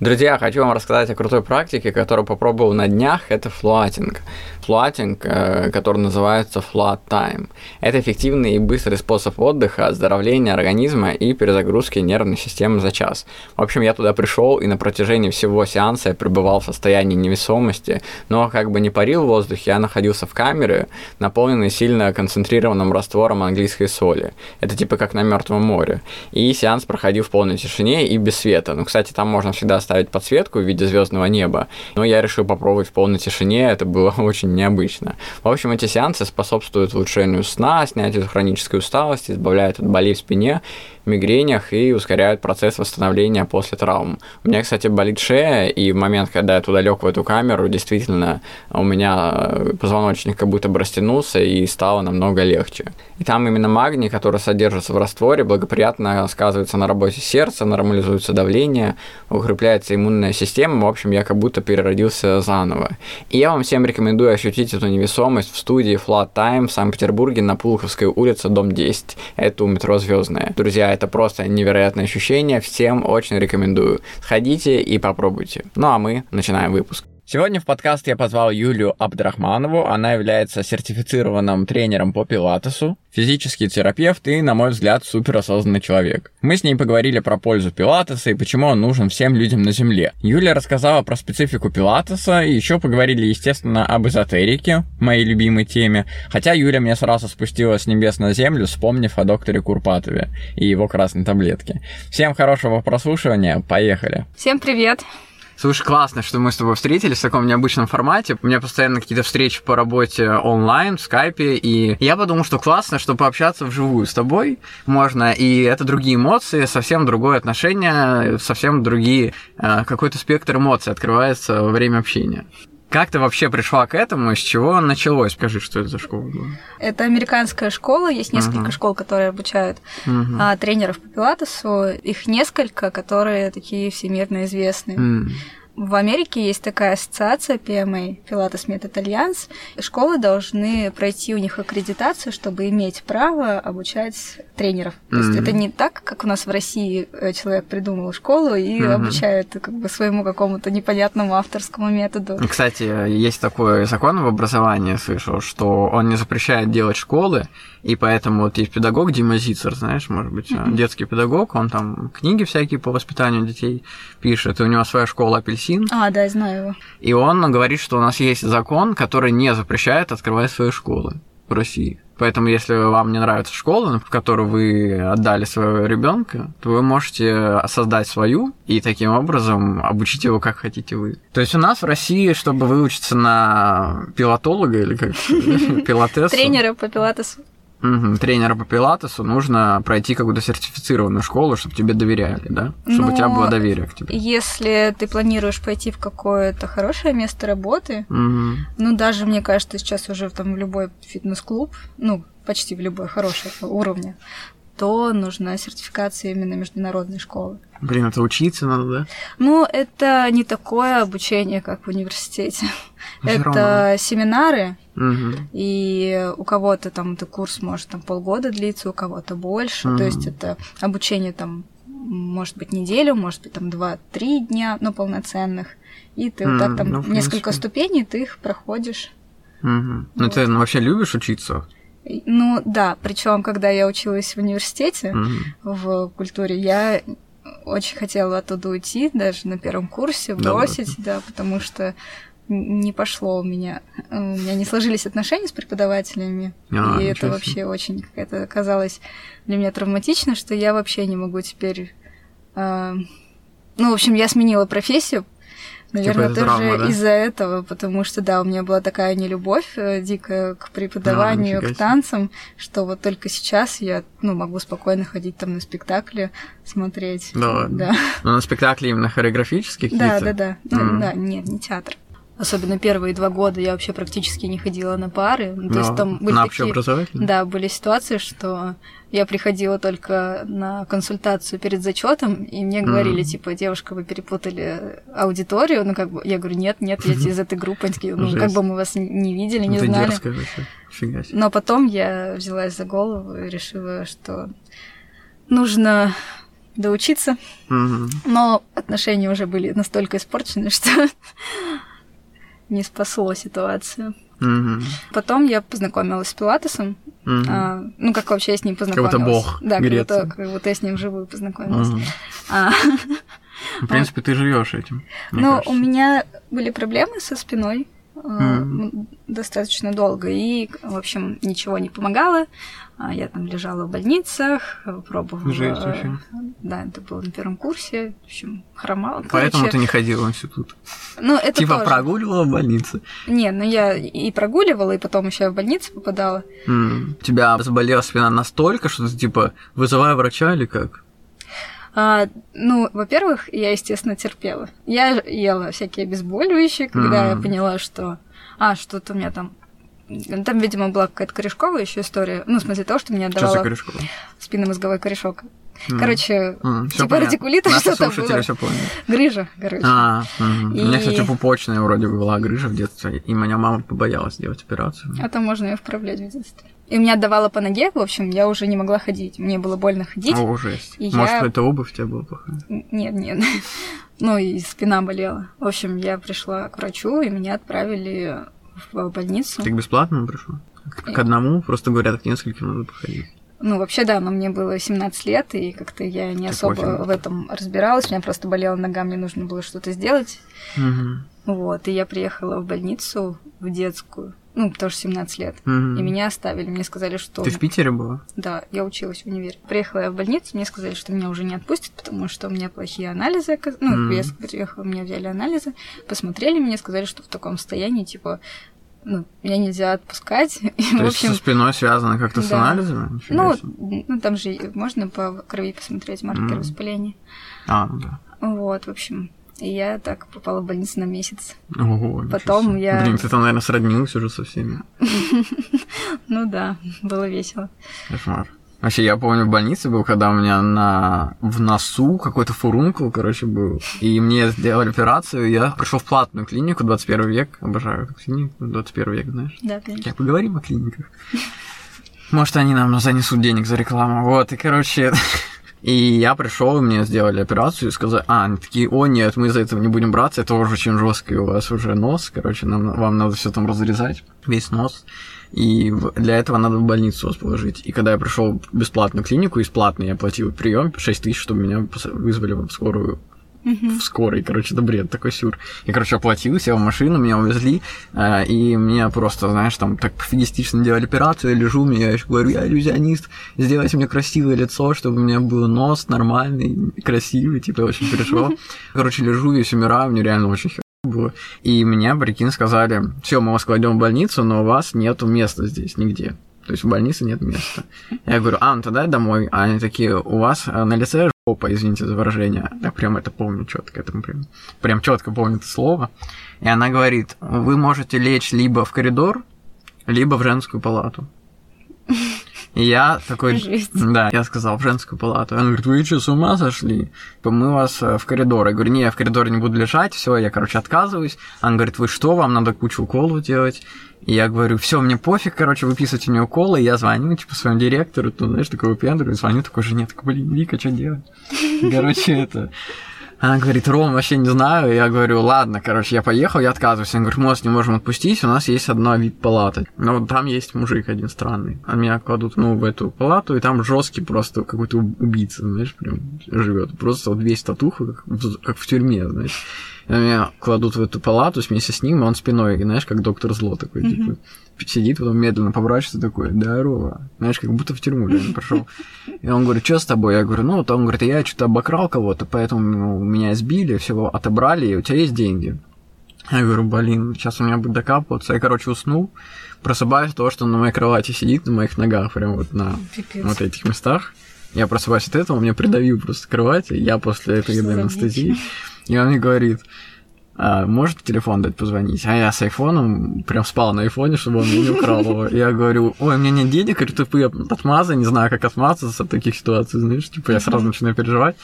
Друзья, хочу вам рассказать о крутой практике, которую попробовал на днях. Это флуатинг. Флуатинг, э, который называется Flat Time. Это эффективный и быстрый способ отдыха, оздоровления организма и перезагрузки нервной системы за час. В общем, я туда пришел и на протяжении всего сеанса я пребывал в состоянии невесомости, но как бы не парил в воздухе, я находился в камере, наполненной сильно концентрированным раствором английской соли. Это типа как на Мертвом море. И сеанс проходил в полной тишине и без света. Ну, кстати, там можно всегда ставить подсветку в виде звездного неба, но я решил попробовать в полной тишине, это было очень необычно. В общем, эти сеансы способствуют улучшению сна, снятию хронической усталости, избавляют от болей в спине мигренях и ускоряют процесс восстановления после травм. У меня, кстати, болит шея, и в момент, когда я туда лег в эту камеру, действительно у меня позвоночник как будто бы растянулся и стало намного легче. И там именно магний, который содержится в растворе, благоприятно сказывается на работе сердца, нормализуется давление, укрепляется иммунная система. В общем, я как будто переродился заново. И я вам всем рекомендую ощутить эту невесомость в студии Flat Time в Санкт-Петербурге на Пулковской улице, дом 10. Это у метро Звездная. Друзья, это просто невероятное ощущение. Всем очень рекомендую. Сходите и попробуйте. Ну а мы начинаем выпуск. Сегодня в подкаст я позвал Юлию Абдрахманову. Она является сертифицированным тренером по пилатесу, физический терапевт и, на мой взгляд, суперосознанный человек. Мы с ней поговорили про пользу пилатеса и почему он нужен всем людям на Земле. Юлия рассказала про специфику пилатеса и еще поговорили, естественно, об эзотерике, моей любимой теме. Хотя Юля меня сразу спустила с небес на землю, вспомнив о докторе Курпатове и его красной таблетке. Всем хорошего прослушивания, поехали! Всем привет! Слушай, классно, что мы с тобой встретились в таком необычном формате. У меня постоянно какие-то встречи по работе онлайн, в скайпе, и я подумал, что классно, что пообщаться вживую с тобой можно, и это другие эмоции, совсем другое отношение, совсем другие, э, какой-то спектр эмоций открывается во время общения. Как ты вообще пришла к этому, с чего началось? Скажи, что это за школа была? Это американская школа, есть несколько uh-huh. школ, которые обучают uh-huh. а, тренеров по пилатесу. Их несколько, которые такие всемирно известные. Uh-huh. В Америке есть такая ассоциация PMA, Pilates Method Alliance. Школы должны пройти у них аккредитацию, чтобы иметь право обучать тренеров. То mm-hmm. есть это не так, как у нас в России э, человек придумал школу и mm-hmm. обучает как бы своему какому-то непонятному авторскому методу. Кстати, есть такой закон в образовании, слышал, что он не запрещает делать школы, и поэтому вот есть педагог Дима Зицер, знаешь, может быть, mm-hmm. детский педагог, он там книги всякие по воспитанию детей пишет, и у него своя школа апельсин. А, да, я знаю его. И он говорит, что у нас есть закон, который не запрещает открывать свои школы в России. Поэтому, если вам не нравится школа, в которую вы отдали своего ребенка, то вы можете создать свою и таким образом обучить его как хотите вы. То есть у нас в России, чтобы выучиться на пилотолога или как пилотесу... Тренера по пилатесу. Угу. Тренера по пилатесу нужно пройти какую-то сертифицированную школу, чтобы тебе доверяли, да? Чтобы ну, у тебя было доверие к тебе. Если ты планируешь пойти в какое-то хорошее место работы, угу. ну даже, мне кажется, сейчас уже там в любой фитнес-клуб, ну, почти в любой хороший уровне, то нужна сертификация именно международной школы. Блин, это учиться надо, да? Ну, это не такое обучение, как в университете. Но это семинары, угу. и у кого-то там этот курс может там полгода длиться, у кого-то больше. Угу. То есть это обучение там может быть неделю, может быть там два-три дня, но полноценных. И ты mm, вот так там ну, несколько ступеней, ты их проходишь. Угу. Вот. Ну ты ну, вообще любишь учиться? Ну да, причем когда я училась в университете угу. в культуре, я очень хотела оттуда уйти, даже на первом курсе, бросить, да, да потому что не пошло у меня. У меня не сложились отношения с преподавателями. А, и это вообще очень какая-то оказалось для меня травматично, что я вообще не могу теперь. Э, ну, в общем, я сменила профессию Наверное, типа тоже да? из-за этого, потому что, да, у меня была такая нелюбовь э, дикая к преподаванию, а, к танцам, что вот только сейчас я, ну, могу спокойно ходить там на спектакли, смотреть. Да, да. Но на спектакли именно хореографические? Да, да, да. Mm. Ну, да, нет, не театр. Особенно первые два года я вообще практически не ходила на пары. Ну, то есть там были на такие, да, были ситуации, что я приходила только на консультацию перед зачетом, и мне говорили, типа, девушка, вы перепутали аудиторию. Ну, как бы, я говорю, нет, нет, я из этой группы. Они такие, ну, Жесть. как бы мы вас не видели, не Это знали. дерзко. Фига себе. Но потом я взялась за голову и решила, что нужно доучиться. Мгм. Но отношения уже были настолько испорчены, что не спасло ситуацию. Мгм. Потом я познакомилась с Пилатесом. Мгм. А, ну, как вообще я с ним будто познакомилась. бог Да, как будто, как будто я с ним вживую познакомилась. Мгм. А, В принципе, ты живешь этим. ну, кажется. у меня были проблемы со спиной м, достаточно долго, и, в общем, ничего не помогало. А, Я там лежала в больницах, пробовала... Жесть вообще. Да, это было на первом курсе, в общем, хромала. Поэтому Короче, ты не ходила в институт. Ну, это типа тоже. прогуливала в больнице. Нет, ну я и прогуливала, и потом еще в больницу попадала. М. У тебя заболела спина настолько, что ты типа вызывая врача или как? А, ну, во-первых, я, естественно, терпела. Я ела всякие обезболивающие, когда я Мгм. поняла, что... А, что-то у меня там... Там, видимо, была какая-то корешковая еще история. Ну, в смысле того, что за отдавала спинномозговой корешок. Короче, типа понятно. радикулита что-то было. все поняли. Грыжа, короче. А, мгм. И- У меня, кстати, пупочная вроде была грыжа в детстве, и меня мама побоялась делать операцию. А то можно ее вправлять в детстве. И меня отдавало по ноге, в общем, я уже не могла ходить. Мне было больно ходить. О, жесть. И Может, я- это обувь у тебя была плохая? Нет, нет. Ну и спина болела. В общем, я пришла к врачу, и меня отправили в больницу. Ты к бесплатному пришел? К, к одному? Просто говорят, к нескольким надо походить. Ну, вообще, да, но мне было 17 лет, и как-то я не Так особо пофиг. в этом разбиралась. У меня просто болела нога, мне нужно было что-то сделать. Мгм. Вот, и я приехала в больницу, в детскую, ну, тоже 17 лет. Мгм. И меня оставили, мне сказали, что... Ты в Питере была? Да, я училась в универе. Приехала я в больницу, мне сказали, что меня уже не отпустят, потому что у меня плохие анализы. Ну, Мгм. я приехала, меня взяли анализы, посмотрели меня, сказали, что в таком состоянии, типа, ну, меня нельзя отпускать. И, То в есть общем, со спиной связано как-то с да. анализами? Нифига ну, ну, там же можно по крови посмотреть маркер Мгм. воспаления. А, ну да. Вот, в общем. И я так попала в больницу на месяц. Ого, Потом я- Блин, ты там, наверное, сроднилась уже со всеми. Ну да, было весело. Кошмар. Вообще, я помню, в больнице был, когда у меня на... в носу какой-то фурункул, короче, был. И мне сделали операцию, я пришел в платную клинику 21 век. Обожаю клинику 21 век, знаешь. Да, конечно. Я поговорим о клиниках. Может, они нам занесут денег за рекламу. Вот, и, короче, и я пришел, мне сделали операцию и сказали, а, они такие, о, нет, мы за этого не будем браться, это уже очень жесткий у вас уже нос, короче, нам, вам надо все там разрезать, весь нос. И для этого надо в больницу вас положить. И когда я пришел в бесплатную клинику, из платной я платил прием 6 тысяч, чтобы меня вызвали в скорую В скорой, короче, это бред такой сюр. Я, короче, оплатил, сел в машину, меня увезли, э, и мне просто, знаешь, там так пофигистично делали операцию, я лежу, мне я еще говорю, я иллюзионист, сделайте мне красивое лицо, чтобы у меня был нос нормальный, красивый, типа, очень переживал. Короче, лежу, весь умираю, мне реально очень было. И мне, прикинь, сказали, все, мы вас кладем в больницу, но у вас нету места здесь нигде. То есть в больнице нет места. Я говорю, а, ну тогда домой. А они такие, у вас э, на лице жопа, извините за выражение. Я прям это помню четко, это прям, прям четко помню это слово. И она говорит, вы можете лечь либо в коридор, либо в женскую палату. И я такой, Жесть. да, я сказал в женскую палату. Она говорит, вы что, с ума сошли? Типа, Мы вас э, в коридор. Я говорю, не, я в коридоре не буду лежать, все, я, короче, отказываюсь. Она говорит, вы что, вам надо кучу уколов делать? И я говорю, все, мне пофиг, короче, выписывайте мне уколы. И я звоню, типа, своему директору, tu, знаешь, такой выпендрю, звоню такой жене, такой, блин, Вика, что делать? Короче, это... Она говорит, Ром, вообще не знаю. Я говорю, ладно, короче, я поехал, я отказываюсь. Она говорит, мы вас не можем отпустить, у нас есть одна вип-палата. Но там есть мужик один странный. А меня кладут, ну, в эту палату, и там жесткий просто какой-то убийца, знаешь, прям живет. Просто вот весь татуха, как как в тюрьме, знаешь. Меня кладут в эту палату вместе с ним, и он спиной, знаешь, как доктор зло такой, типа, сидит, потом медленно поворачивается такой, здорово. Знаешь, как будто в тюрьму реально пошел. И он говорит, что с тобой? Я говорю, ну, вот он говорит, я что-то обокрал кого-то, поэтому меня избили, всего отобрали, и у тебя есть деньги. Я говорю, блин, сейчас у меня будет докапываться. Я, короче, уснул, просыпаюсь того, что он на моей кровати сидит, на моих ногах, прям вот на Пипец. вот этих местах. Я просыпаюсь от этого, меня придавил просто кровать, и я после этой анестезии. И он мне говорит, а, может телефон дать позвонить? А я с айфоном прям спал на айфоне, чтобы он не украл его. Я говорю, ой, у меня нет денег, говорю, тупые отмазы, не знаю, как отмазаться от таких ситуаций, знаешь, типа я сразу начинаю переживать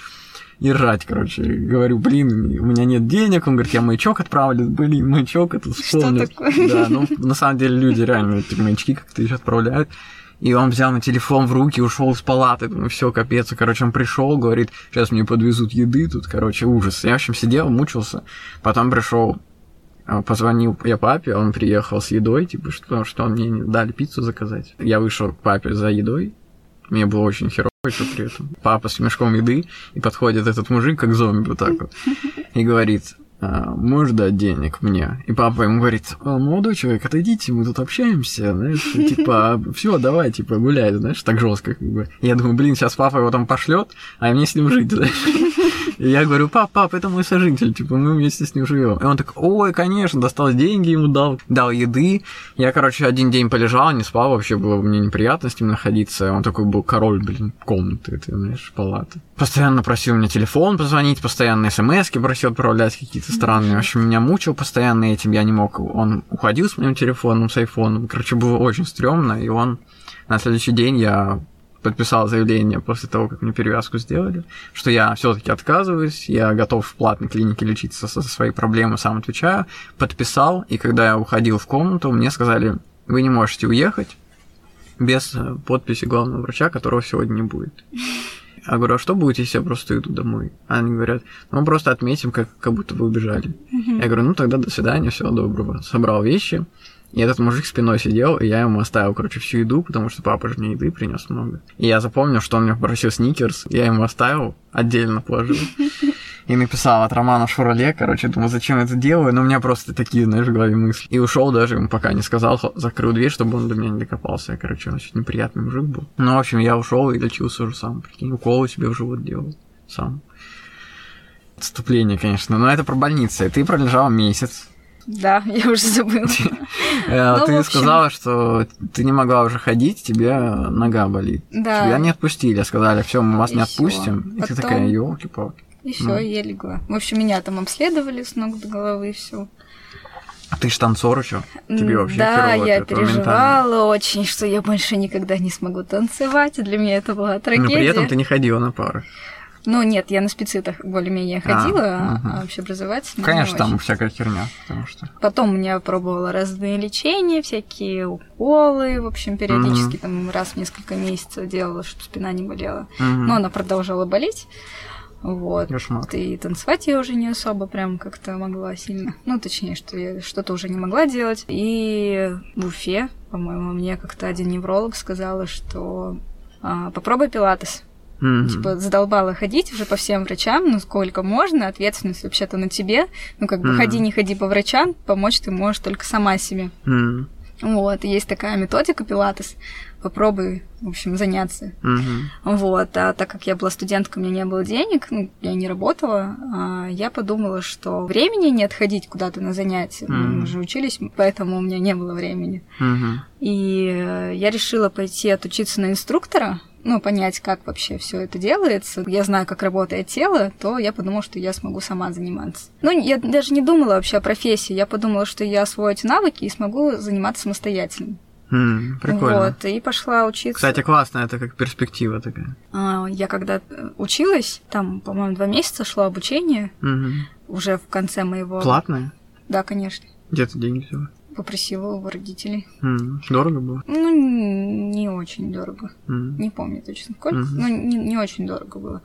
и ржать, короче. Говорю, блин, у меня нет денег. Он говорит, я маячок отправлю. Блин, маячок это вспомнил. Что такое? Да, ну, на самом деле люди реально эти маячки как-то еще отправляют. И он взял на телефон в руки, ушел из палаты, ну все, капец. Короче, он пришел, говорит, сейчас мне подвезут еды тут, короче, ужас. Я, в общем, сидел, мучился. Потом пришел, а, позвонил я папе, он приехал с едой, типа, что, что мне не дали пиццу заказать. Я вышел к папе за едой, мне было очень херово еще при этом. Папа с мешком еды, и подходит этот мужик, как зомби, вот так вот, и говорит, можешь дать денег мне? И папа ему говорит, «А, молодой человек, отойдите, мы тут общаемся, знаешь, типа, все, давай, типа, гуляй, знаешь, так жестко, как бы. Я думаю, блин, сейчас папа его там пошлет, а мне с ним жить, знаешь. И я говорю, пап, пап, это мой сожитель, типа, мы вместе с ним живем. И он такой, ой, конечно, достал деньги ему дал, дал еды. Я, короче, один день полежал, не спал, вообще было мне неприятно с ним находиться. Он такой был король, блин, комнаты, ты знаешь, палаты. Постоянно просил мне телефон позвонить, постоянно смс просил отправлять какие-то странные. В общем, меня мучил постоянно этим, я не мог. Он уходил с моим телефоном, с айфоном. Короче, было очень стрёмно, и он на следующий день я подписал заявление после того, как мне перевязку сделали, что я все-таки отказываюсь, я готов в платной клинике лечиться со своей проблемой, сам отвечаю. Подписал, и когда я уходил в комнату, мне сказали, вы не можете уехать без э, подписи главного врача, которого сегодня не будет. Я говорю, а что будет, если я просто иду домой? Они говорят, ну просто отметим, как, как будто вы убежали. Я говорю, ну тогда до свидания, всего доброго. Собрал вещи, и этот мужик спиной сидел, и я ему оставил, короче, всю еду, потому что папа же мне еды принес много. И я запомнил, что он мне попросил сникерс, я ему оставил, отдельно положил. И написал от Романа Шурале, короче, думал, зачем я это делаю, но у меня просто такие, знаешь, в голове мысли. И ушел даже, ему пока не сказал, закрыл дверь, чтобы он до меня не докопался. Я, короче, он очень неприятный мужик был. Ну, в общем, я ушел и лечился уже сам, прикинь, уколы себе в живот делал сам. Отступление, конечно, но это про больницы. Ты пролежал месяц, да, я уже забыла. Э, ну, ты сказала, что ты не могла уже ходить, тебе нога болит. Да. Тебя не отпустили, сказали, все, мы вас не отпустим. И ты такая, елки-палки. И все, я легла. В общем, меня там обследовали с ног до головы, все. А ты ж танцор еще? Тебе вообще Да, я переживала очень, что я больше никогда не смогу танцевать. Для меня это была трагедия. Но при этом ты не ходила на пары. Ну, нет, я на специтах более-менее ходила, а, угу. а общеобразовательно. Конечно, там всякая херня, потому что. Потом меня пробовала разные лечения, всякие уколы, в общем, периодически угу. там раз в несколько месяцев делала, чтобы спина не болела. Угу. Но она продолжала болеть. Вот. Кошмар. И танцевать я уже не особо прям как-то могла сильно. Ну, точнее, что я что-то уже не могла делать. И в Уфе, по-моему, мне как-то один невролог сказала, что а, попробуй пилатес. Mm-hmm. Типа задолбала ходить уже по всем врачам, ну сколько можно, ответственность вообще-то на тебе. Ну как бы mm-hmm. ходи, не ходи по врачам, помочь ты можешь только сама себе. Mm-hmm. Вот, есть такая методика пилатес. Попробуй, в общем, заняться. Mm-hmm. Вот, а так как я была студенткой, у меня не было денег, ну, я не работала, а я подумала, что времени нет ходить куда-то на занятия. Mm-hmm. Мы же учились, поэтому у меня не было времени. Mm-hmm. И э, я решила пойти отучиться на инструктора ну, понять, как вообще все это делается, я знаю, как работает тело, то я подумала, что я смогу сама заниматься. Ну, я даже не думала вообще о профессии, я подумала, что я освою эти навыки и смогу заниматься самостоятельно. Mm, прикольно. Вот, и пошла учиться. Кстати, классно, это как перспектива такая. А, я когда училась, там, по-моему, два месяца шло обучение, mm-hmm. уже в конце моего... Платное? Да, конечно. Где ты деньги взяла? Попросила у родителей. Mm. Дорого было? Ну, не очень дорого. Mm. Не помню точно сколько. Mm-hmm. Ну, не, не очень дорого было.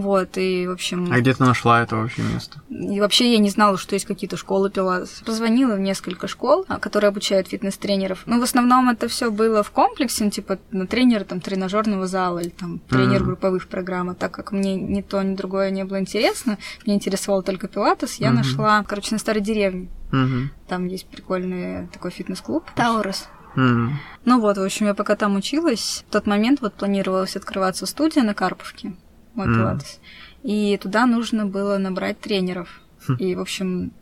Вот, и, в общем... А где ты нашла это вообще место? И вообще я не знала, что есть какие-то школы пилатес. Позвонила в несколько школ, а, которые обучают фитнес-тренеров. Ну, в основном это все было в комплексе, ну, типа на тренера там тренажерного зала или там тренер mm-hmm. групповых программ. А так как мне ни то, ни другое не было интересно, мне интересовал только пилатес, я mm-hmm. нашла, короче, на старой деревне. Mm-hmm. Там есть прикольный такой фитнес-клуб Таурус. Mm. Ну вот, в общем, я пока там училась, в тот момент вот планировалась открываться студия на Карповке mm. пилатес. И туда нужно было набрать тренеров. Хм. И, в общем,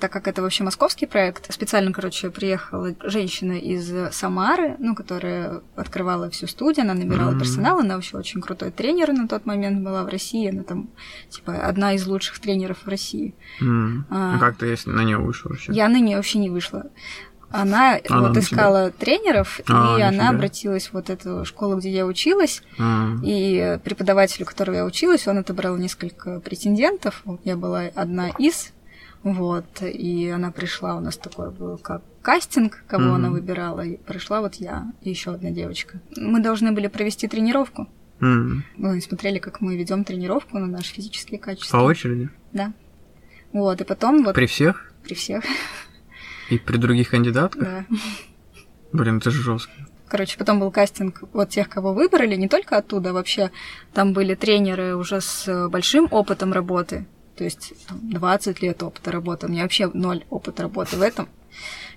так как это вообще московский проект, специально, короче, приехала женщина из Самары, ну, которая открывала всю студию, она набирала mm-hmm. персонал, она вообще очень крутой тренер на тот момент была в России, она там, типа, одна из лучших тренеров в России. Mm-hmm. А, ну, как ты на нее вышла вообще? Я на нее вообще не вышла. Она, она вот искала тебя. тренеров, а, и она обратилась в вот эту школу, где я училась, а. и преподаватель, у которого я училась, он отобрал несколько претендентов, я была одна из, вот, и она пришла, у нас такой был как кастинг, кого mm-hmm. она выбирала, и пришла вот я и еще одна девочка. Мы должны были провести тренировку. Mm-hmm. Мы смотрели, как мы ведем тренировку на наши физические качества. По очереди? Да. Вот, и потом вот... При всех? При всех. И при других кандидатках? Да. Блин, это же жестко. Короче, потом был кастинг вот тех, кого выбрали, не только оттуда, вообще там были тренеры уже с большим опытом работы, то есть там, 20 лет опыта работы. У меня вообще ноль опыта работы в этом.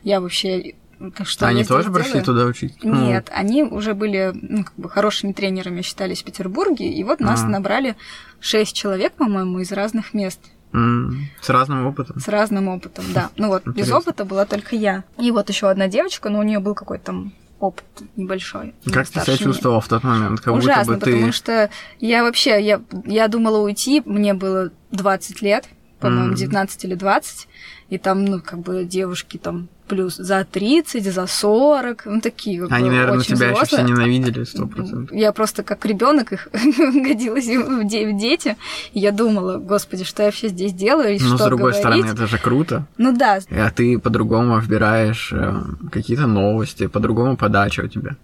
Я вообще что они тоже делаю? туда учить? Нет, ну. они уже были ну, как бы хорошими тренерами, считались в Петербурге, и вот нас а. набрали шесть человек, по-моему, из разных мест. Mm, с разным опытом. С разным опытом, да. Ну вот, Интересно. без опыта была только я. И вот еще одна девочка, но у нее был какой-то там опыт небольшой. Как ты себя чувствовал в тот момент? Как Ужасно, будто бы ты... потому что я вообще, я, я думала уйти, мне было 20 лет, по-моему, mm. 19 или 20, и там, ну, как бы девушки там плюс за 30, за 40, ну, такие Они, бы, наверное, очень тебя взрослые. еще все ненавидели, сто процентов. Я просто как ребенок их годилась в, дети, и я думала, господи, что я вообще здесь делаю, и Ну, с другой говорить. стороны, это же круто. Ну да. А ты по-другому выбираешь э, какие-то новости, по-другому подача у тебя.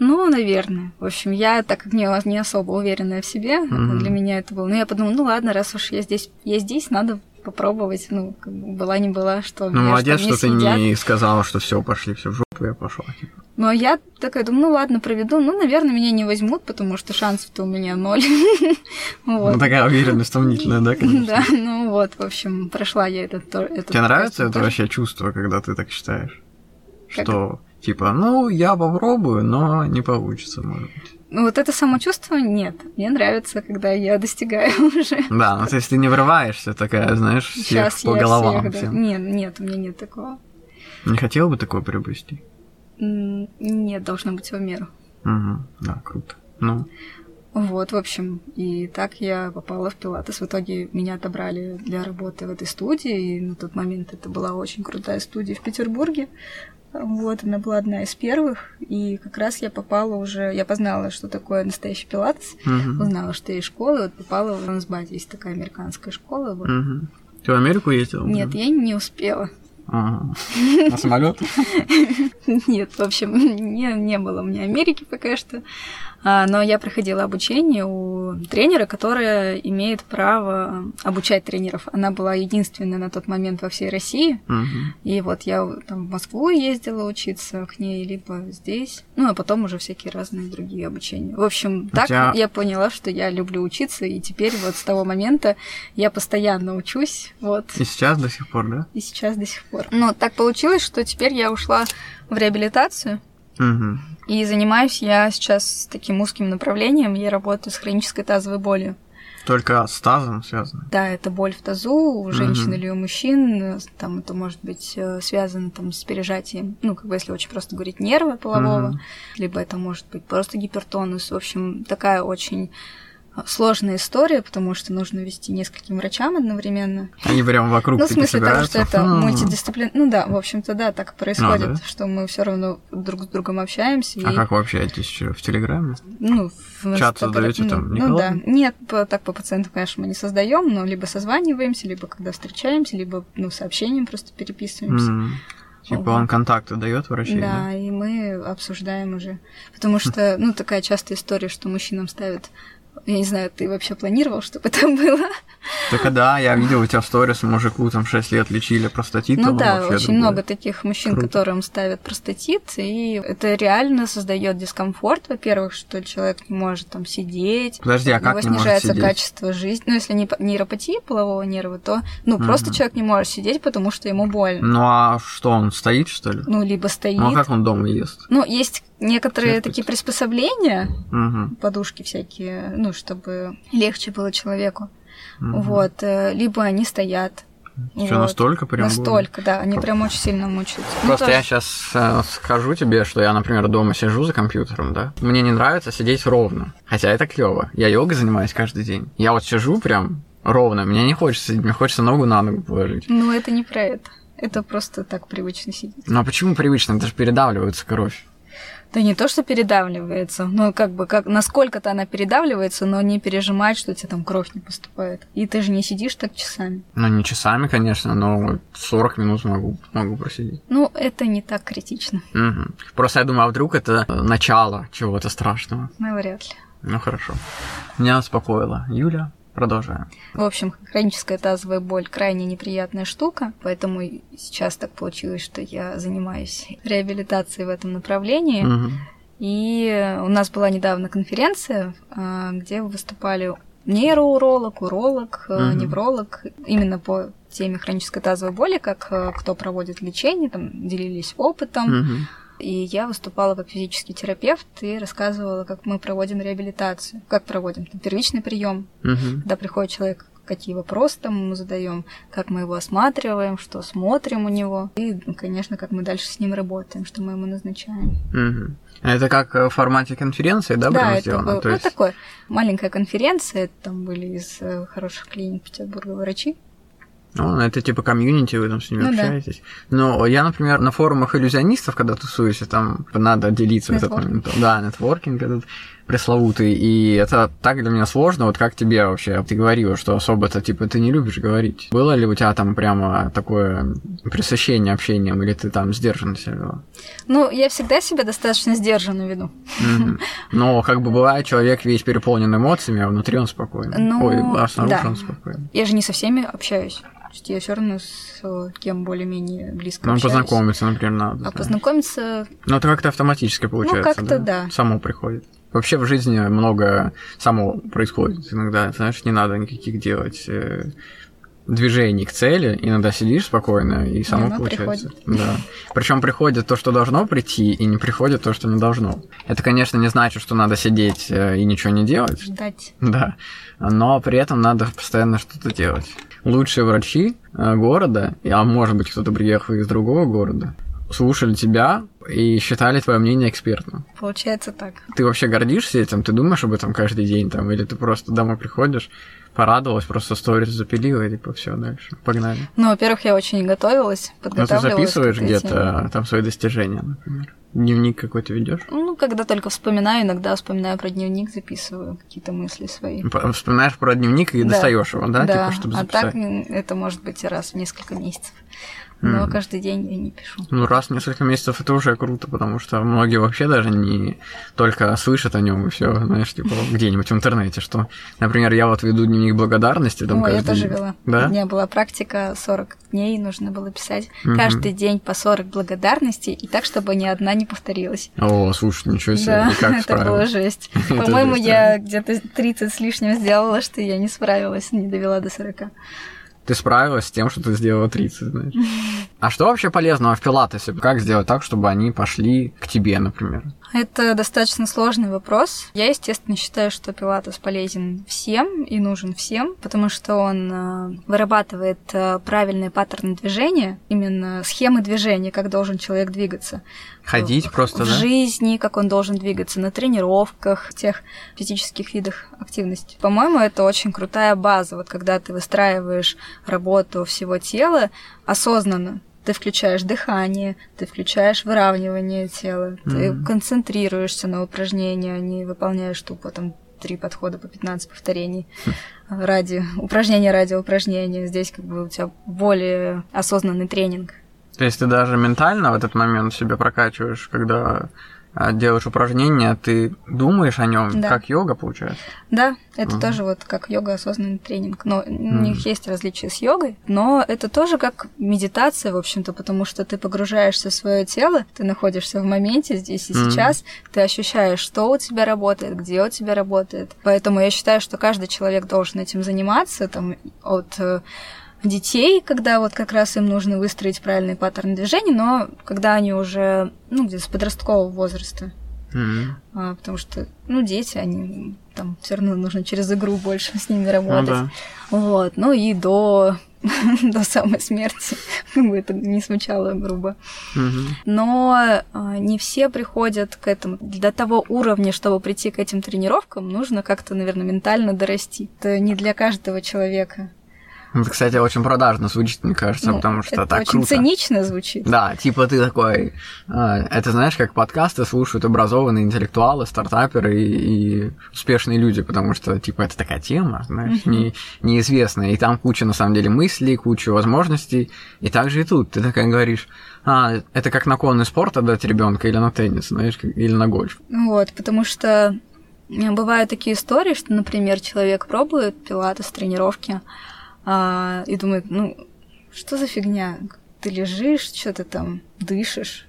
Ну, наверное. В общем, я, так как не, не особо уверенная в себе, mm-hmm. для меня это было. Ну, я подумала, ну ладно, раз уж я здесь, я здесь, надо попробовать. Ну, как бы была не была, что. Ну, молодец, что, что ты не сказала, что все, пошли, все в жопу, я пошла. Типа. Ну, а я такая думаю, ну ладно, проведу. Ну, наверное, меня не возьмут, потому что шансов-то у меня ноль. Ну, такая уверенность сомнительная, да, конечно. Да, ну вот, в общем, прошла я этот Тебе нравится это вообще чувство, когда ты так считаешь? Что, типа, ну, я попробую, но не получится, может быть. Ну, вот это самочувство нет. Мне нравится, когда я достигаю уже. Да, ну то есть ты не врываешься такая, знаешь, всех Сейчас по головам всех, да. всем. Нет, нет, у меня нет такого. Не хотел бы такое приобрести? Нет, должно быть в меру. Угу, да, круто. Ну. Вот, в общем, и так я попала в Пилатес. В итоге меня отобрали для работы в этой студии, и на тот момент это была очень крутая студия в Петербурге. Вот, она была одна из первых, и как раз я попала уже, я познала, что такое настоящий пилатес, угу. узнала, что есть школа, вот попала в Лансбаде, есть такая американская школа. Вот. Угу. Ты в Америку ездила? Нет, да? я не успела. Ага. На самолет? Нет, в общем, не, не было у меня Америки пока что. А, но я проходила обучение у тренера, которая имеет право обучать тренеров. Она была единственная на тот момент во всей России. Угу. И вот я там в Москву ездила учиться к ней, либо здесь. Ну, а потом уже всякие разные другие обучения. В общем, так я поняла, что я люблю учиться, и теперь вот с того момента я постоянно учусь. Вот. И сейчас до сих пор, да? И сейчас до сих пор. Но так получилось, что теперь я ушла в реабилитацию. Угу. И занимаюсь я сейчас таким узким направлением. Я работаю с хронической тазовой болью. Только с тазом связано? Да, это боль в тазу у женщин угу. или у мужчин. Там это может быть э, связано там, с пережатием, ну, как бы если очень просто говорить, нерва полового, угу. либо это может быть просто гипертонус. В общем, такая очень сложная история, потому что нужно вести нескольким врачам одновременно. Они прям вокруг Ну, в смысле того, что это мультидисциплин... Ну да, в общем-то, да, так происходит, а, да? что мы все равно друг с другом общаемся. А как вы общаетесь? В Телеграме? Ну, в Чат создаете ну, там, Ну да. Нет, по, так по пациенту, конечно, мы не создаем, но либо созваниваемся, либо когда встречаемся, либо ну, сообщением просто переписываемся. Mm. Типа он контакты дает врачей? Да, да, и мы обсуждаем уже. Потому что, ну, такая частая история, что мужчинам ставят я не знаю, ты вообще планировал, чтобы это было? Только да, я видел у тебя в сторис, мужику там 6 лет лечили простатит. Ну да, очень другое. много таких мужчин, Круто. которым ставят простатит, и это реально создает дискомфорт, во-первых, что человек не может там сидеть. Подожди, а как не снижается может качество жизни. Ну, если не нейропатия полового нерва, то, ну, угу. просто человек не может сидеть, потому что ему больно. Ну, а что, он стоит, что ли? Ну, либо стоит. Ну, а как он дома ест? Ну, есть некоторые Терпится. такие приспособления, угу. подушки всякие, ну, чтобы легче было человеку. Угу. Вот. Э, либо они стоят. Что, вот. настолько прям? Настолько, было? да. Они прям очень сильно мучаются. Ну, Просто я сейчас э, скажу тебе, что я, например, дома сижу за компьютером, да. Мне не нравится сидеть ровно. Хотя это клево. Я йогой занимаюсь каждый день. Я вот сижу прям ровно. Мне не хочется сидеть, мне хочется ногу на ногу положить. Ну, это не про это. Это просто так привычно сидеть. Ну а почему привычно? Это же передавливается кровь. Да не то, что передавливается, но как бы как насколько-то она передавливается, но не пережимает, что тебе там кровь не поступает. И ты же не сидишь так часами. Ну, не часами, конечно, но 40 минут могу, могу просидеть. Ну, это не так критично. Угу. Просто я думаю, а вдруг это начало чего-то страшного? Ну, вряд ли. Ну, хорошо. Меня успокоило. Юля, Продолжаем. В общем, хроническая тазовая боль крайне неприятная штука, поэтому сейчас так получилось, что я занимаюсь реабилитацией в этом направлении. Угу. И у нас была недавно конференция, а, где выступали нейроуролог, уролог, угу. невролог, именно по теме хронической тазовой боли, как э, кто проводит лечение, там делились опытом. Угу и я выступала как физический терапевт и рассказывала, как мы проводим реабилитацию, как проводим там, первичный прием, угу. когда приходит человек какие вопросы там мы задаем, как мы его осматриваем, что смотрим у него, и, конечно, как мы дальше с ним работаем, что мы ему назначаем. Угу. Это как в формате конференции, да, да это сделано? Был, То ну, есть... такое, маленькая конференция, там были из э, хороших клиник Петербурга врачи, ну, это типа комьюнити, вы там с ними ну, общаетесь. Да. Но я, например, на форумах иллюзионистов, когда тусуюсь, там надо делиться в этот. Да, нетворкинг этот пресловутый. И это так для меня сложно. Вот как тебе вообще? Ты говорила, что особо-то, типа, ты не любишь говорить. Было ли у тебя там прямо такое пресыщение общением, или ты там сдержанно себя вела? Ну, я всегда себя достаточно сдержанно веду. Но как бы бывает, человек весь переполнен эмоциями, а внутри он спокойный. Ну, Ой, а снаружи да. он спокойный. Я же не со всеми общаюсь есть я все равно с кем более-менее близко Ну, общаюсь. познакомиться, например, надо. А знаешь. познакомиться... Ну, это как-то автоматически получается, Ну, как-то да? да. Само приходит. Вообще в жизни много само происходит. Иногда, знаешь, не надо никаких делать э, движений к цели, иногда сидишь спокойно, и само Оно получается. Приходит. Да. Причем приходит то, что должно прийти, и не приходит то, что не должно. Это, конечно, не значит, что надо сидеть э, и ничего не делать. Ждать. Да. Но при этом надо постоянно что-то делать лучшие врачи э, города, а может быть кто-то приехал из другого города, слушали тебя и считали твое мнение экспертным. Получается так. Ты вообще гордишься этим? Ты думаешь об этом каждый день там? Или ты просто домой приходишь, порадовалась, просто сторис запилила и типа все дальше. Погнали. Ну, во-первых, я очень готовилась, подготавливалась. Ну, ты записываешь где-то там свои достижения, например? Дневник какой-то ведешь? Ну, когда только вспоминаю, иногда вспоминаю про дневник, записываю какие-то мысли свои. Вспоминаешь про дневник и да. достаешь его, да? Да, типа, чтобы записать. а так это может быть раз в несколько месяцев но mm. каждый день я не пишу. Ну, раз в несколько месяцев это уже круто, потому что многие вообще даже не только слышат о нем и все, знаешь, типа где-нибудь в интернете, что, например, я вот веду дневник благодарности. Там, О, я тоже вела. Да? У меня была практика 40 дней, нужно было писать mm-hmm. каждый день по 40 благодарностей, и так, чтобы ни одна не повторилась. О, слушай, ничего себе, да, как это было жесть. По-моему, я где-то 30 с лишним сделала, что я не справилась, не довела до 40 ты справилась с тем, что ты сделала 30, знаешь. А что вообще полезного в пилатесе? Как сделать так, чтобы они пошли к тебе, например? Это достаточно сложный вопрос. Я, естественно, считаю, что пилатес полезен всем и нужен всем, потому что он э, вырабатывает э, правильные паттерны движения, именно схемы движения, как должен человек двигаться. Ходить в, просто, в да? жизни, как он должен двигаться, на тренировках, тех физических видах активности. По-моему, это очень крутая база, вот когда ты выстраиваешь работу всего тела осознанно, ты включаешь дыхание, ты включаешь выравнивание тела, mm-hmm. ты концентрируешься на упражнении, а не выполняешь тупо там три подхода по 15 повторений mm-hmm. ради упражнения ради упражнения. Здесь как бы у тебя более осознанный тренинг. То есть ты даже ментально в этот момент себя прокачиваешь, когда делаешь упражнения, ты думаешь о нем, да. как йога получается? Да, это uh тоже вот как йога осознанный тренинг. Но mm. у них есть различия с йогой, но это тоже как медитация, в общем-то, потому что ты погружаешься в свое тело, ты находишься в моменте здесь и mm. сейчас, ты ощущаешь, что у тебя работает, где у тебя работает. Поэтому я считаю, что каждый человек должен этим заниматься, там, от э, детей, когда вот как раз им нужно выстроить правильный паттерн движений, но когда они уже, ну, где-то с подросткового возраста. Mm-hmm. А, потому что, ну, дети, они там все равно нужно через игру больше с ними работать. Ну, да. Вот. Ну и до до самой смерти, бы это не звучало грубо. Но а, не все приходят к этому. До того уровня, чтобы прийти к этим тренировкам, нужно как-то, наверное, ментально дорасти. Это не для каждого человека. Это, кстати, очень продажно звучит, мне кажется, ну, потому что это так очень круто. цинично звучит. Да, типа ты такой, а, это знаешь, как подкасты слушают образованные интеллектуалы, стартаперы и, и успешные люди, потому что, типа, это такая тема, знаешь, не, неизвестная, и там куча, на самом деле, мыслей, куча возможностей, и также и тут ты такая говоришь, а, это как на конный спорт отдать ребенка или на теннис, знаешь, или на гольф. Вот, потому что бывают такие истории, что, например, человек пробует пилатес, тренировки, а, и думает, ну, что за фигня? Ты лежишь, что ты там дышишь.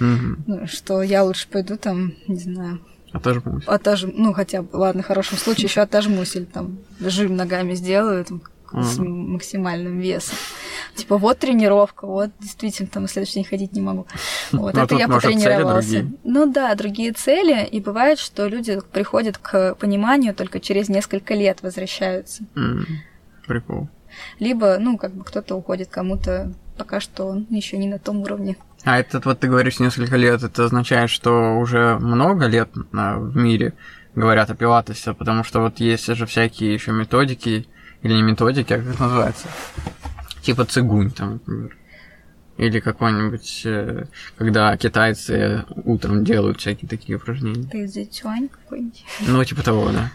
Мгм. Ну, что я лучше пойду там, не знаю, Отожмусь. отожму, ну, хотя бы, ладно, в хорошем случае еще отожмусь или там жим ногами сделаю там, с Ага. максимальным весом. Типа, вот тренировка, вот действительно там на следующий день ходить не могу. Вот Ну, а это я потренировался. Ну да, другие цели, и бывает, что люди приходят к пониманию только через несколько лет возвращаются. М, Прикол. Либо, ну, как бы кто-то уходит кому-то, пока что он еще не на том уровне. А этот вот ты говоришь несколько лет, это означает, что уже много лет а, в мире говорят о пилатесе, потому что вот есть же всякие еще методики, или не методики, а как это называется? Типа цигунь там, например. Или какой-нибудь, э, когда китайцы утром делают всякие такие упражнения. Ты Цзэцюань какой-нибудь. Ну, типа того, да.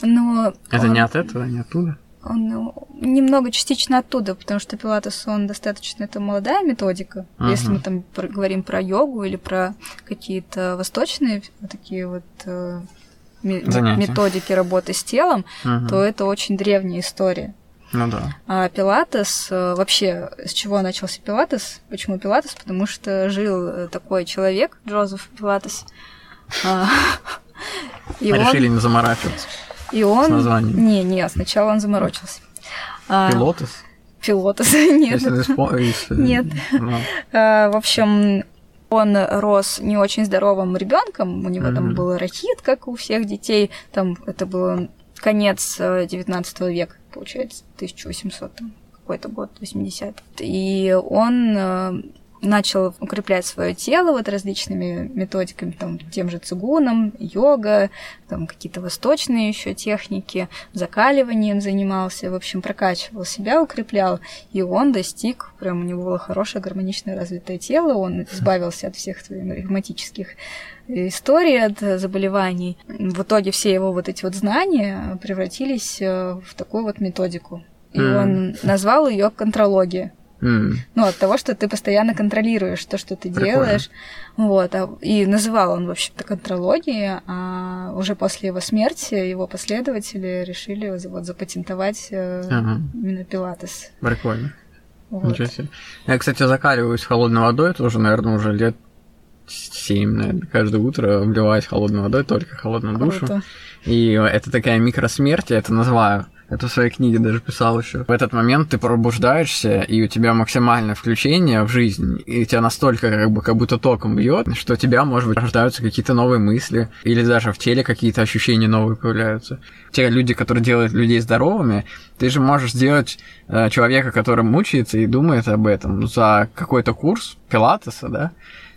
Но Это он- не от этого, не оттуда? Он ну, немного частично оттуда, потому что пилатес, он достаточно, это молодая методика. Ага. Если мы там говорим про йогу или про какие-то восточные такие вот э, Занятия. методики работы с телом, Мгм. то это очень древняя история. Ну да. А пилатес, э, вообще, с чего начался пилатес? Почему пилатес? Потому что жил э, такой человек, Джозеф Пилатес. А, И Решили не заморачиваться. И он... с названием. Не, не, сначала он заморочился. А, Пилотес? Пилотес, нет. Если э, Нет. ну, А, В общем, он рос не очень здоровым ребенком. У него там был рахит, как у всех детей. Там это был конец э, 19 века, получается, 1800 там, какой-то год, 80 И он э, начал укреплять свое тело вот различными методиками, там, тем же цигуном, йога, там какие-то восточные еще техники, закаливанием занимался, в общем, прокачивал себя, укреплял, и он достиг, прям у него было хорошее, гармоничное развитое тело, он избавился от всех своих ревматических историй, от заболеваний. В итоге все его вот эти вот знания превратились э, в такую вот методику. И М. он назвал ее контрология. Ну, от того, что ты постоянно контролируешь то, что ты Прикольно. делаешь. Вот. а- И называл он, в общем-то, контрологией, а уже после его смерти его последователи решили вот запатентовать э, Ага. именно пилатес. Прикольно. Вот. Ничего себе. Я, кстати, закаливаюсь холодной водой тоже, наверное, уже лет 7, наверное. Каждое утро обливаюсь холодной водой, только холодным душем. Круто. И это такая микросмерть, я это называю. Это в своей книге даже писал еще. В этот момент ты пробуждаешься, и у тебя максимальное включение в жизнь, и тебя настолько как бы как будто током бьет, что у тебя, может быть, рождаются какие-то новые мысли, или даже в теле какие-то ощущения новые появляются. Те люди, которые делают людей здоровыми, ты же можешь сделать э, человека, который мучается и думает об этом, за какой-то курс пилатеса, да,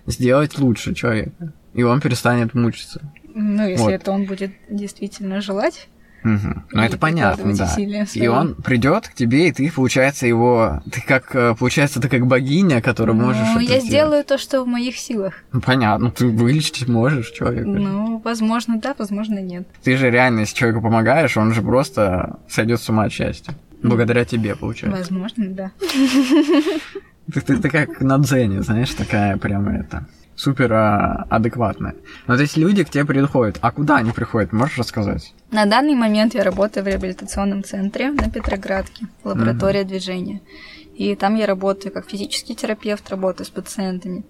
сделать лучше человека. И он перестанет мучиться. Ну, если Вот. это он будет действительно желать. Мгм. Ну, это понятно, да. И он придет к тебе, и ты, получается, его... Ты как, э, получается, ты как богиня, которая можешь ну, я сделать. сделаю то, что в моих силах. Ну, понятно, ты вылечить можешь человека. Ну, возможно, да, возможно, нет. Ты же реально, если человеку помогаешь, он же просто сойдет с ума от счастья. Благодаря тебе, получается. Возможно, да. Ты, ты, ты как на дзене, знаешь, такая прямо это супер а, адекватная. Но вот эти люди к тебе приходят. А куда они приходят? Можешь рассказать? На данный момент я работаю в реабилитационном центре на Петроградке, лаборатория движения. И там я работаю как физический терапевт, работаю с пациентами,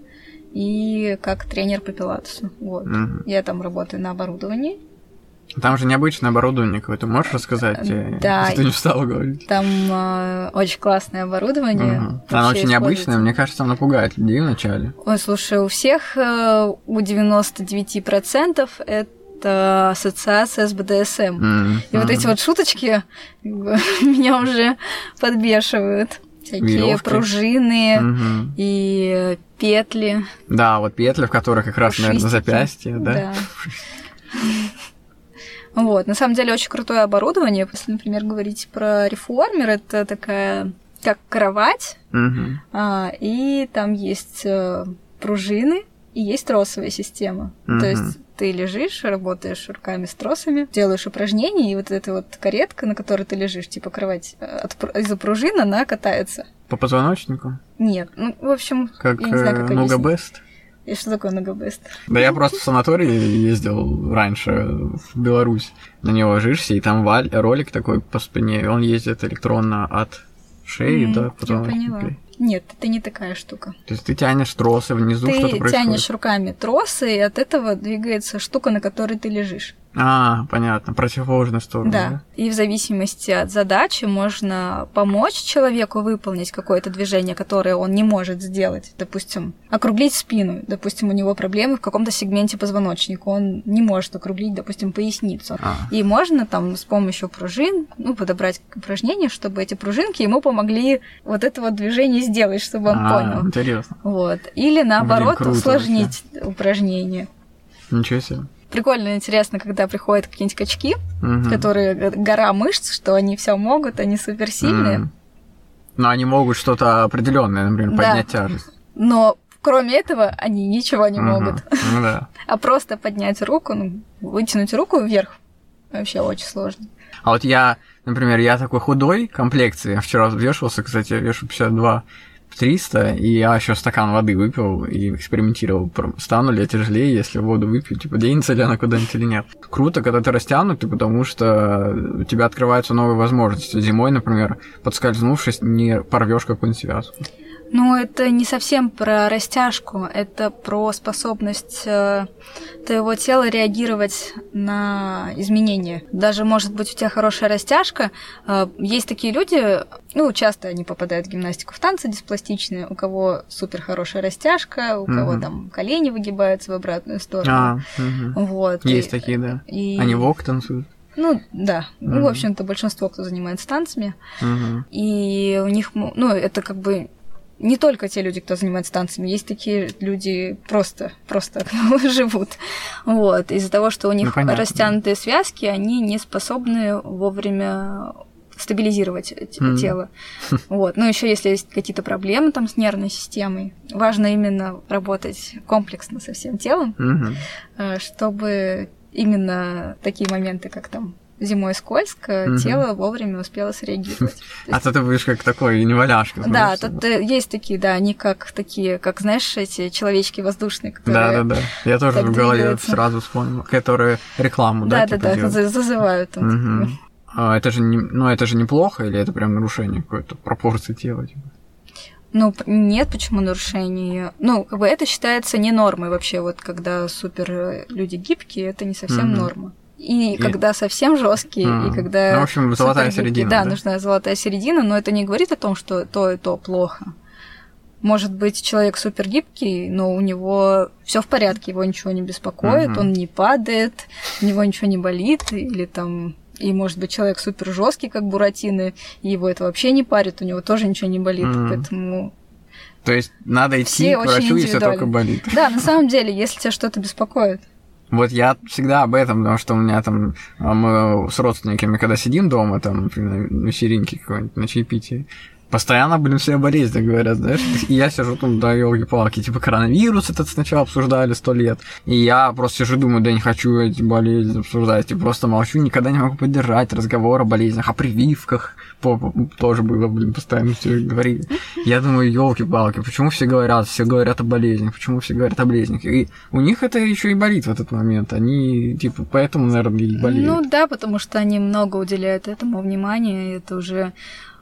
и как тренер по пилатесу. Вот. Мгм. Я там работаю на оборудовании. Там же необычное оборудование какое-то. Можешь рассказать? э, Да. Если ты не встала говорить. Там э, очень классное оборудование. Вообще Оно очень необычное, мне кажется, оно пугает людей вначале. Ой, слушай, у всех, э, у 99% это это ассоциация с БДСМ. Mm-hmm. И вот эти вот шуточки меня уже подбешивают. Всякие Веревки. пружины угу. и петли. Да, вот петли, в которых как раз, наверное, запястье, да? Да. Вот, на самом деле очень крутое оборудование. Если, например, говорить про реформер, это такая как кровать, угу. а, и там есть э, пружины, и есть тросовая система. Угу. То есть ты лежишь, работаешь руками с тросами, делаешь упражнения, и вот эта вот каретка, на которой ты лежишь, типа кровать э, от, из-за пружин, она катается. По позвоночнику? Нет. Ну, в общем, как, я не знаю, как Нога Бест? И что такое Ногабест? Да я просто в санаторий ездил раньше в Беларусь. На него ложишься, и там валь, ролик такой по спине, он ездит электронно от шеи, mm, да, потом... Я поняла. Нет, это не такая штука. То есть ты тянешь тросы внизу, ты что-то происходит? Ты тянешь руками тросы, и от этого двигается штука, на которой ты лежишь. А, понятно, противоположную сторону. Да. да. И в зависимости от задачи можно помочь человеку выполнить какое-то движение, которое он не может сделать. Допустим, округлить спину. Допустим, у него проблемы в каком-то сегменте позвоночника. Он не может округлить, допустим, поясницу. А. И можно там с помощью пружин ну, подобрать упражнения, чтобы эти пружинки ему помогли вот это вот движение сделать, чтобы он а, понял. Интересно. Вот. Или наоборот, Блин, усложнить вообще. упражнение. Ничего себе прикольно интересно, когда приходят какие-нибудь качки, угу. которые гора мышц, что они все могут, они суперсильные. Mm. Но они могут что-то определенное, например, да. поднять тяжесть. Но кроме этого они ничего не угу. могут. Ну, да. а просто поднять руку, ну, вытянуть руку вверх вообще очень сложно. А вот я, например, я такой худой комплекции, я вчера взвешивался, кстати, я вешу 52 300, и я еще стакан воды выпил и экспериментировал, стану ли я тяжелее, если воду выпью, типа, денется ли она куда-нибудь или нет. Круто, когда ты растянутый, потому что у тебя открываются новые возможности. Зимой, например, подскользнувшись, не порвешь какую-нибудь связку. Ну, это не совсем про растяжку, это про способность э, твоего тела реагировать на изменения. Даже, может быть, у тебя хорошая растяжка. Э, есть такие люди, ну, часто они попадают в гимнастику в танцы диспластичные, у кого супер хорошая растяжка, у угу. кого там колени выгибаются в обратную сторону. А, угу. Вот. Есть и, такие, да. И... Они вок танцуют. Ну, да. Mm-hmm. Ну, в общем-то, большинство, кто занимается танцами. Mm-hmm. И у них, ну, это как бы не только те люди, кто занимается танцами, есть такие люди просто, просто живут. Вот. Из-за того, что у них ну, растянутые связки, они не способны вовремя стабилизировать mm. тело. Вот. Ну, еще если есть какие-то проблемы там с нервной системой, важно именно работать комплексно со всем телом, mm-hmm. чтобы именно такие моменты, как там зимой скользко, угу. тело вовремя успело среагировать. А то ты будешь как такой неваляшка. Да, тут э, есть такие, да, они как такие, как, знаешь, эти человечки воздушные, которые... Да, да, да. Я тоже в голове сразу вспомнил, которые рекламу, да, Да, да, да, зазывают. А это же не, ну, это же неплохо, или это прям нарушение какой-то пропорции тела? Типа? Ну, нет, почему нарушение? Ну, как бы это считается не нормой вообще, вот когда супер э, люди гибкие, это не совсем mm-hmm. норма. И, и когда совсем жесткие, mm. и когда... Ну, в общем, золотая середина. Да, да, нужна золотая середина, но это не говорит о том, что то и то плохо. Может быть, человек супер гибкий, но у него все в порядке, его ничего не беспокоит, mm-hmm. он не падает, у него ничего не болит, или там и может быть человек супер жесткий, как Буратино, и его это вообще не парит, у него тоже ничего не болит, mm. поэтому то есть надо идти Все к врачу, если только болит. Да, на самом деле, если тебя что-то беспокоит. Вот я всегда об этом, потому что у меня там, а мы с родственниками, когда сидим дома, там, на вечеринке какой-нибудь, на чаепитии, Постоянно, блин, все о болезни говорят, знаешь. И я сижу тут, да, елки-палки, типа коронавирус этот сначала обсуждали сто лет. И я просто сижу, думаю, да не хочу эти болезни обсуждать. И просто молчу, никогда не могу поддержать разговор о болезнях, о прививках. Тоже было, блин, постоянно все говорили. Я думаю, елки-палки, почему все говорят, все говорят о болезнях, почему все говорят о болезнях? И у них это еще и болит в этот момент. Они, типа, поэтому, наверное, и болеют. Ну да, потому что они много уделяют этому внимания, и это уже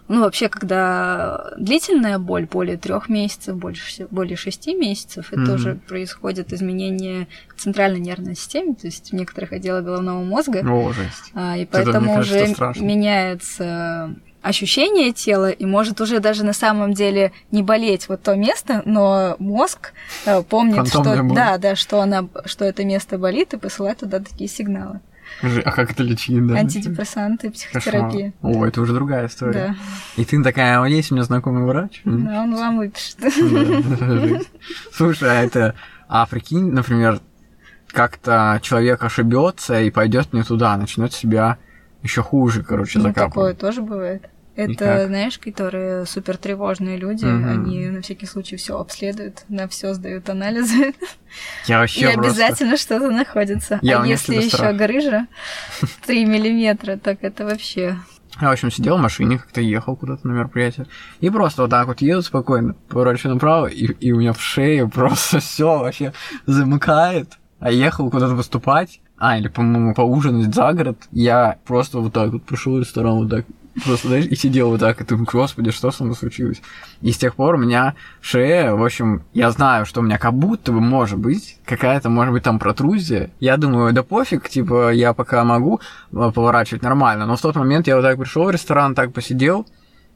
ну, вообще, когда длительная боль, более трех месяцев, больше, более шести месяцев, это mm-hmm. уже происходит изменение центральной нервной системы, то есть в некоторых отделах головного мозга. О, жесть. А, и поэтому это, уже кажется, меняется ощущение тела, и может уже даже на самом деле не болеть вот то место, но мозг э, помнит, Фантомная что боль. да, да, что она, что это место болит, и посылает туда такие сигналы. А как это лечить, да? Антидепрессанты, Кошмар. психотерапия. О, это уже другая история. Да. И ты такая, «А есть у меня знакомый врач? Да, он вам выпишет. Слушай, а это... А прикинь, например, как-то человек ошибется и пойдет не туда, начнет себя еще хуже, короче, Ну, такое закапывать. тоже бывает. И Это, как? знаешь, которые супер тревожные люди, Мгм. они на всякий случай все обследуют, на все сдают анализы, Я и вообще просто... обязательно что-то находится. Я а если еще грыжа 3 миллиметра, так это вообще. Я, в общем, сидел в машине, как-то ехал куда-то на мероприятие. И просто вот так вот еду спокойно, поворачиваю направо, и, и у меня в шее просто все вообще замыкает. А ехал куда-то выступать, а, или, по-моему, поужинать за город. Я просто вот так вот пришел в ресторан, вот так Просто, знаешь, и сидел вот так, и думаю, господи, что со мной случилось? И с тех пор у меня шея, в общем, я знаю, что у меня как будто бы может быть какая-то, может быть, там протрузия. Я думаю, да пофиг, типа, я пока могу э, поворачивать нормально. Но в тот момент я вот так пришел в ресторан, так посидел,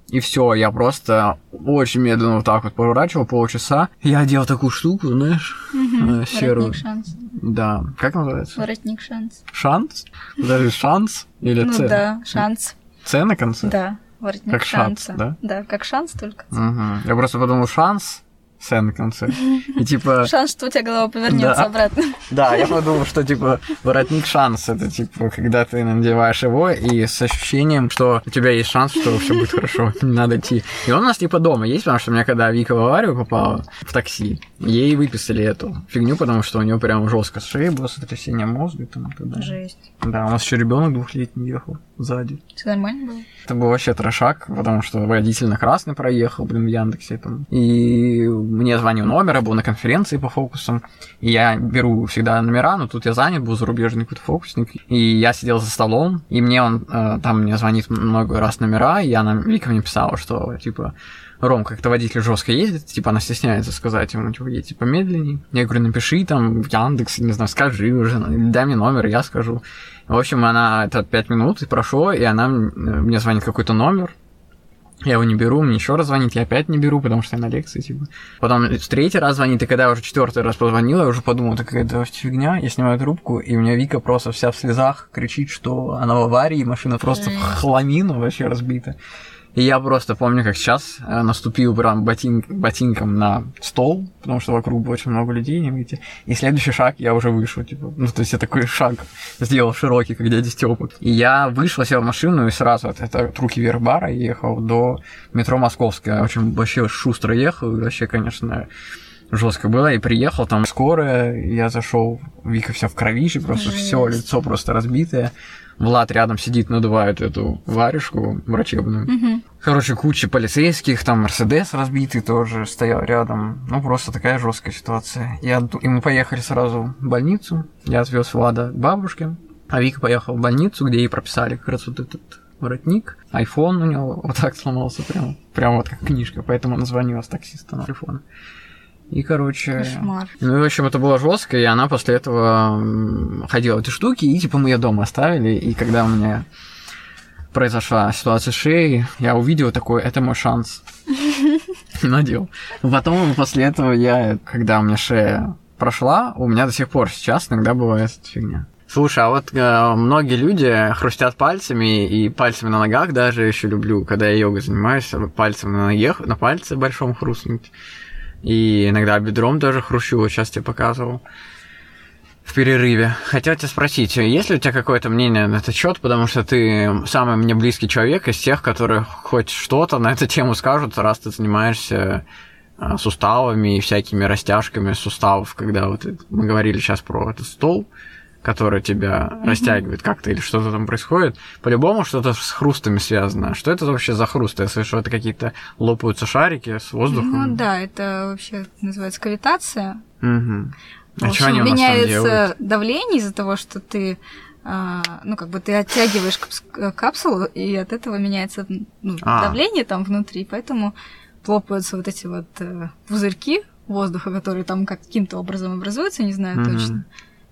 и все, я просто очень медленно вот так вот поворачивал полчаса. Я одел такую штуку, знаешь, э, серую. Воротник шанс. Да. Как называется? Воротник шанс. Шанс? Даже шанс? Или Ну да, шанс. Ц на конце? Да, воротник Как шанс, шанса. да? Да, как шанс только. Мгм. Я просто подумал, шанс, С на конце. И типа... Шанс, что у тебя голова повернется Да. обратно. Да, я подумал, что типа воротник шанс это типа, когда ты надеваешь его и с ощущением, что у тебя есть шанс, что все будет хорошо, не надо идти. И он у нас типа дома есть, потому что у меня когда Вика в аварию попала в такси, ей выписали эту фигню, потому что у нее прям жестко шеей было сотрясение мозга и так далее. Жесть. Да, у нас еще ребенок двухлетний ехал сзади. Все нормально было? Это был вообще трошак, потому что водитель на красный проехал, блин, в Яндексе там. И мне звонил номер, я был на конференции по фокусам, и я беру всегда номера, но тут я занят был, зарубежный какой-то фокусник, и я сидел за столом, и мне он э, там мне звонит много раз номера, и она Вика мне писала, что, типа, Ром, как-то водитель жестко ездит, типа, она стесняется сказать ему, типа, едьте помедленнее. Я говорю, напиши там в Яндекс, не знаю, скажи уже, дай мне номер, я скажу. В общем, она, это пять минут и прошло, и она м- мне звонит какой-то номер, я его не беру, мне еще раз звонит, я опять не беру, потому что я на лекции, типа. Потом в третий раз звонит, и когда я уже четвертый раз позвонила, я уже подумал, это какая-то фигня, я снимаю трубку, и у меня Вика просто вся в слезах кричит, что она в аварии, машина просто в хламину вообще разбита. И я просто помню, как сейчас э, наступил прям ботин, ботинком на стол, потому что вокруг было очень много людей, не выйти. И следующий шаг я уже вышел, типа, ну, то есть я такой шаг сделал широкий, как дядя Степа. И я вышел, сел в машину и сразу от, это от руки вверх бара ехал до метро Московская. Очень вообще шустро ехал, и вообще, конечно, жестко было. И приехал, там скорая, я зашел, Вика вся в кровище, просто все лицо просто разбитое. Влад рядом сидит, надувает эту варежку врачебную. Мгм. Короче, куча полицейских, там Мерседес разбитый тоже стоял рядом. Ну, просто такая жесткая ситуация. Я, и мы поехали сразу в больницу. Я отвез Влада к бабушке. А Вика поехала в больницу, где ей прописали как раз вот этот воротник. Айфон у него вот так сломался прям. Прям вот как книжка. Поэтому она звонила с таксиста на телефон. И, короче... Кошмар. Ну, в общем, это было жестко, и она после этого ходила в эти штуки, и типа мы ее дома оставили, и когда у меня произошла ситуация с шеей, я увидел такой, это мой шанс. Надел. Потом после этого я, когда у меня шея прошла, у меня до сих пор сейчас иногда бывает эта фигня. Слушай, а вот э, многие люди хрустят пальцами и пальцами на ногах даже еще люблю, когда я йогой занимаюсь, пальцем на ноге, на пальце большом хрустнуть. И иногда бедром тоже хрущу, вот сейчас тебе показывал. В перерыве. Хотел тебя спросить, есть ли у тебя какое-то мнение на этот счет, потому что ты самый мне близкий человек из тех, которые хоть что-то на эту тему скажут, раз ты занимаешься а, суставами и всякими растяжками суставов, когда вот мы говорили сейчас про этот стол, который тебя растягивает как-то или что-то там происходит. По-любому что-то с хрустами связано. Что это вообще за хруст? Я слышу, это какие-то лопаются шарики с воздухом. Ну да, это вообще называется кавитация. В А что они меняется давление из-за того, что ты а, ну, как бы ты оттягиваешь капс- капсулу, и от этого меняется ну, А. давление там внутри, поэтому лопаются вот эти вот э, пузырьки воздуха, которые там каким-то образом образуются, не знаю Мгм. точно.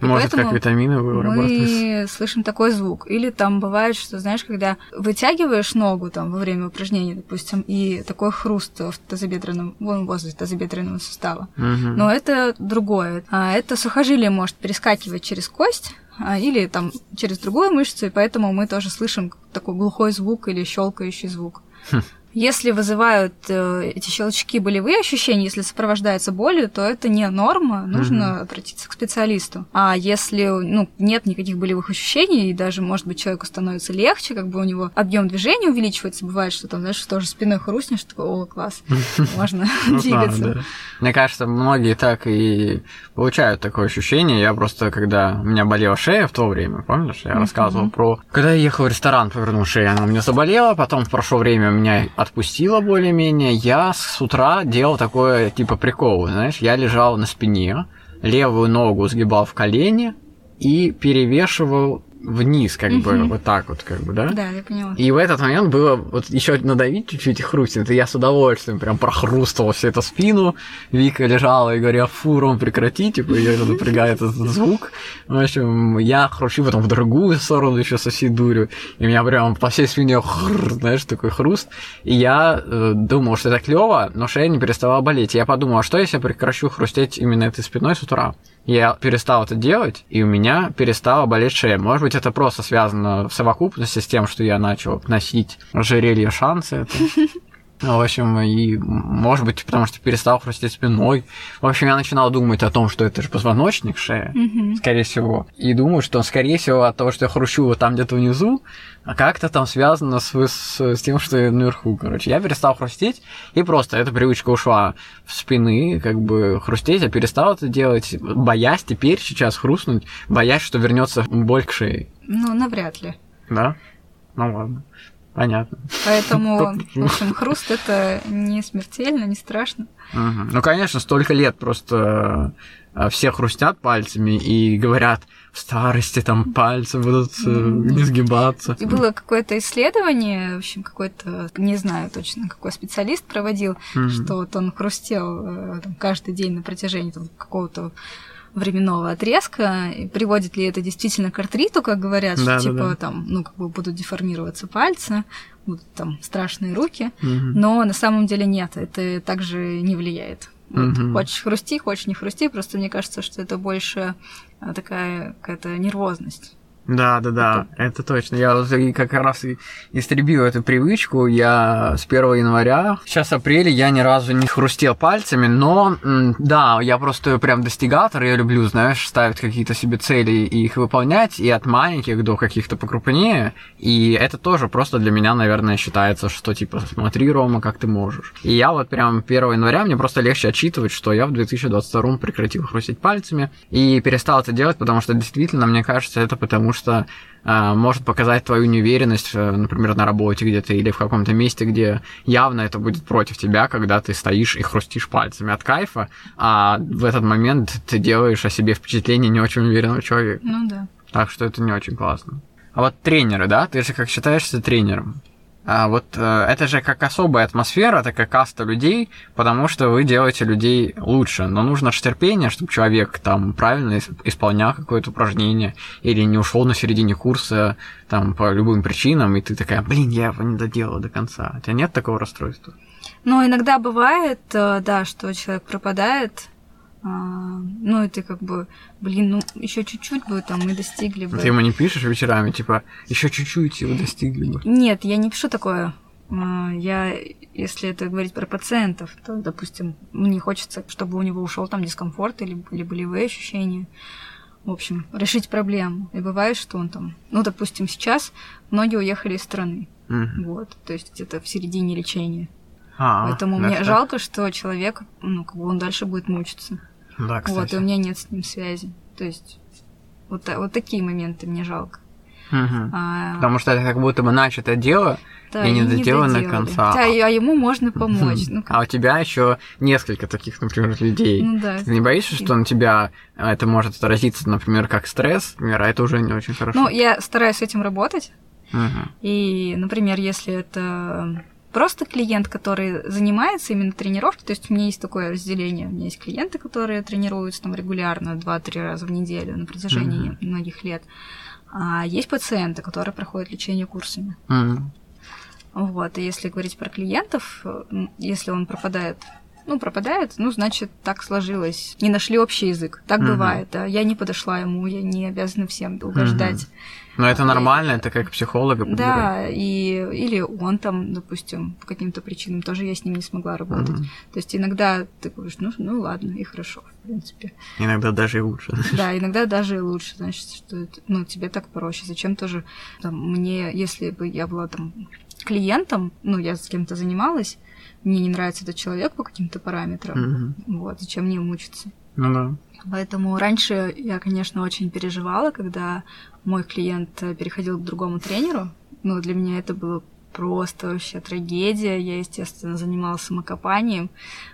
Может, как витамины Мы слышим такой звук. Или там бывает, что, знаешь, когда вытягиваешь ногу там во время упражнения, допустим, и такой хруст в тазобедренном, вон возле тазобедренного сустава. Угу. Но это другое. А это сухожилие может перескакивать через кость, а, или там через другую мышцу, и поэтому мы тоже слышим такой глухой звук или щелкающий звук. Хм. Если вызывают э, эти щелчки болевые ощущения, если сопровождаются болью, то это не норма, нужно mm-hmm. обратиться к специалисту. А если ну, нет никаких болевых ощущений, и даже, может быть, человеку становится легче, как бы у него объем движения увеличивается, бывает, что там, знаешь, тоже спиной хрустнешь, такой, о, класс, можно ну двигаться. Мне кажется, многие так и получают такое ощущение. Я просто, когда у меня болела шея в то время, помнишь, я рассказывал про... Когда я ехал в ресторан, повернул шею, она у меня заболела, потом прошло время, у меня отпустила более-менее, я с утра делал такое, типа, прикол, знаешь, я лежал на спине, левую ногу сгибал в колени и перевешивал вниз, как бы, вот так вот, как бы, да? Да, я поняла. И в этот момент было вот еще надавить чуть-чуть и хрустнет, и я с удовольствием прям прохрустывал всю эту спину. Вика лежала и говорила, фу, Ром, прекрати, типа, ее напрягает этот звук. В общем, я хрущу потом в другую сторону еще со всей дурью, и у меня прям по всей спине, хр, знаешь, такой хруст. И я э, думал, что это клево, но шея не переставала болеть. И я подумал, а что если я прекращу хрустеть именно этой спиной с утра? Я перестал это делать, и у меня перестала болеть шея. Может быть, это просто связано в совокупности с тем, что я начал носить ожерелье шансы. В общем, и может быть, потому что перестал хрустеть спиной. В общем, я начинал думать о том, что это же позвоночник шея, mm-hmm. скорее всего. И думаю, что, скорее всего, от того, что я хрущу вот там где-то внизу, а как-то там связано с, с, с тем, что я наверху, короче. Я перестал хрустеть, и просто эта привычка ушла в спины, как бы хрустеть, я перестал это делать, боясь теперь сейчас хрустнуть, боясь, что вернется боль к шее. Ну, навряд ли. Да? Ну ладно. Понятно. Поэтому, в общем, хруст это не смертельно, не страшно. Угу. Ну, конечно, столько лет просто э, все хрустят пальцами и говорят, в старости там пальцы будут э, не сгибаться. И было какое-то исследование, в общем, какой-то, не знаю точно, какой специалист проводил, что вот он хрустел э, там, каждый день на протяжении там, какого-то временного отрезка, и приводит ли это действительно к артриту, как говорят, да, что да, типа да. там, ну, как бы будут деформироваться пальцы, будут там страшные руки, угу. но на самом деле нет, это также не влияет. Вот, угу. Хочешь хрусти, хочешь не хрусти, просто мне кажется, что это больше а, такая какая-то нервозность. Да, да, да, это, это точно. Я как раз истребил эту привычку. Я с 1 января, сейчас апреля, я ни разу не хрустел пальцами, но да, я просто прям достигатор, я люблю, знаешь, ставить какие-то себе цели и их выполнять, и от маленьких до каких-то покрупнее. И это тоже просто для меня, наверное, считается, что типа смотри, Рома, как ты можешь. И я вот прям 1 января мне просто легче отчитывать, что я в 2022 прекратил хрустеть пальцами и перестал это делать, потому что действительно, мне кажется, это потому что э, может показать твою неуверенность, э, например, на работе где-то или в каком-то месте, где явно это будет против тебя, когда ты стоишь и хрустишь пальцами от кайфа, а в этот момент ты делаешь о себе впечатление не очень уверенного человека. Ну да. Так что это не очень классно. А вот тренеры, да? Ты же как считаешься тренером? А вот э, это же как особая атмосфера, такая каста людей, потому что вы делаете людей лучше. Но нужно же терпение, чтобы человек там правильно исполнял какое-то упражнение или не ушел на середине курса там по любым причинам, и ты такая, блин, я его не доделала до конца. У тебя нет такого расстройства? Ну, иногда бывает, э, да, что человек пропадает, ну, и ты как бы, блин, ну, еще чуть-чуть бы там мы достигли бы. Ты ему не пишешь вечерами, типа, еще чуть-чуть его достигли бы? Нет, я не пишу такое. А, я, если это говорить про пациентов, то, допустим, мне хочется, чтобы у него ушел там дискомфорт или, или болевые ощущения. В общем, решить проблему. И бывает, что он там, ну, допустим, сейчас многие уехали из страны. Mm-hmm. Вот, то есть где-то в середине лечения. А, Поэтому мне так. жалко, что человек, ну, как бы он дальше будет мучиться. Да, кстати. Вот, и у меня нет с ним связи. То есть вот, вот такие моменты мне жалко. Угу. А... Потому что это как будто бы начатое дело да, и не доделано до конца. Да, а ему можно помочь. Ну, а у тебя еще несколько таких, например, людей. Ну, да. Ты не боишься, что на тебя это может отразиться, например, как стресс, например, а это уже не очень хорошо? Ну, я стараюсь с этим работать. Угу. И, например, если это просто клиент, который занимается именно тренировкой, то есть у меня есть такое разделение, у меня есть клиенты, которые тренируются там регулярно 2-3 раза в неделю на протяжении mm-hmm. многих лет, а есть пациенты, которые проходят лечение курсами. Mm-hmm. Вот, и если говорить про клиентов, если он пропадает ну, пропадает, ну, значит, так сложилось. Не нашли общий язык. Так угу. бывает, да. Я не подошла ему, я не обязана всем угождать. Угу. Но это нормально, это как психолога. Да, и, или он там, допустим, по каким-то причинам тоже я с ним не смогла работать. Угу. То есть иногда ты говоришь, ну, ну ладно, и хорошо, в принципе. Иногда даже и лучше. Да, иногда даже и лучше, значит, что это, ну, тебе так проще. Зачем тоже там, мне, если бы я была там клиентом, ну, я с кем-то занималась, мне не нравится этот человек по каким-то параметрам, угу. вот, зачем мне мучиться? Ну да. Поэтому раньше я, конечно, очень переживала, когда мой клиент переходил к другому тренеру. Ну, для меня это было просто вообще трагедия. Я, естественно, занималась самокопанием.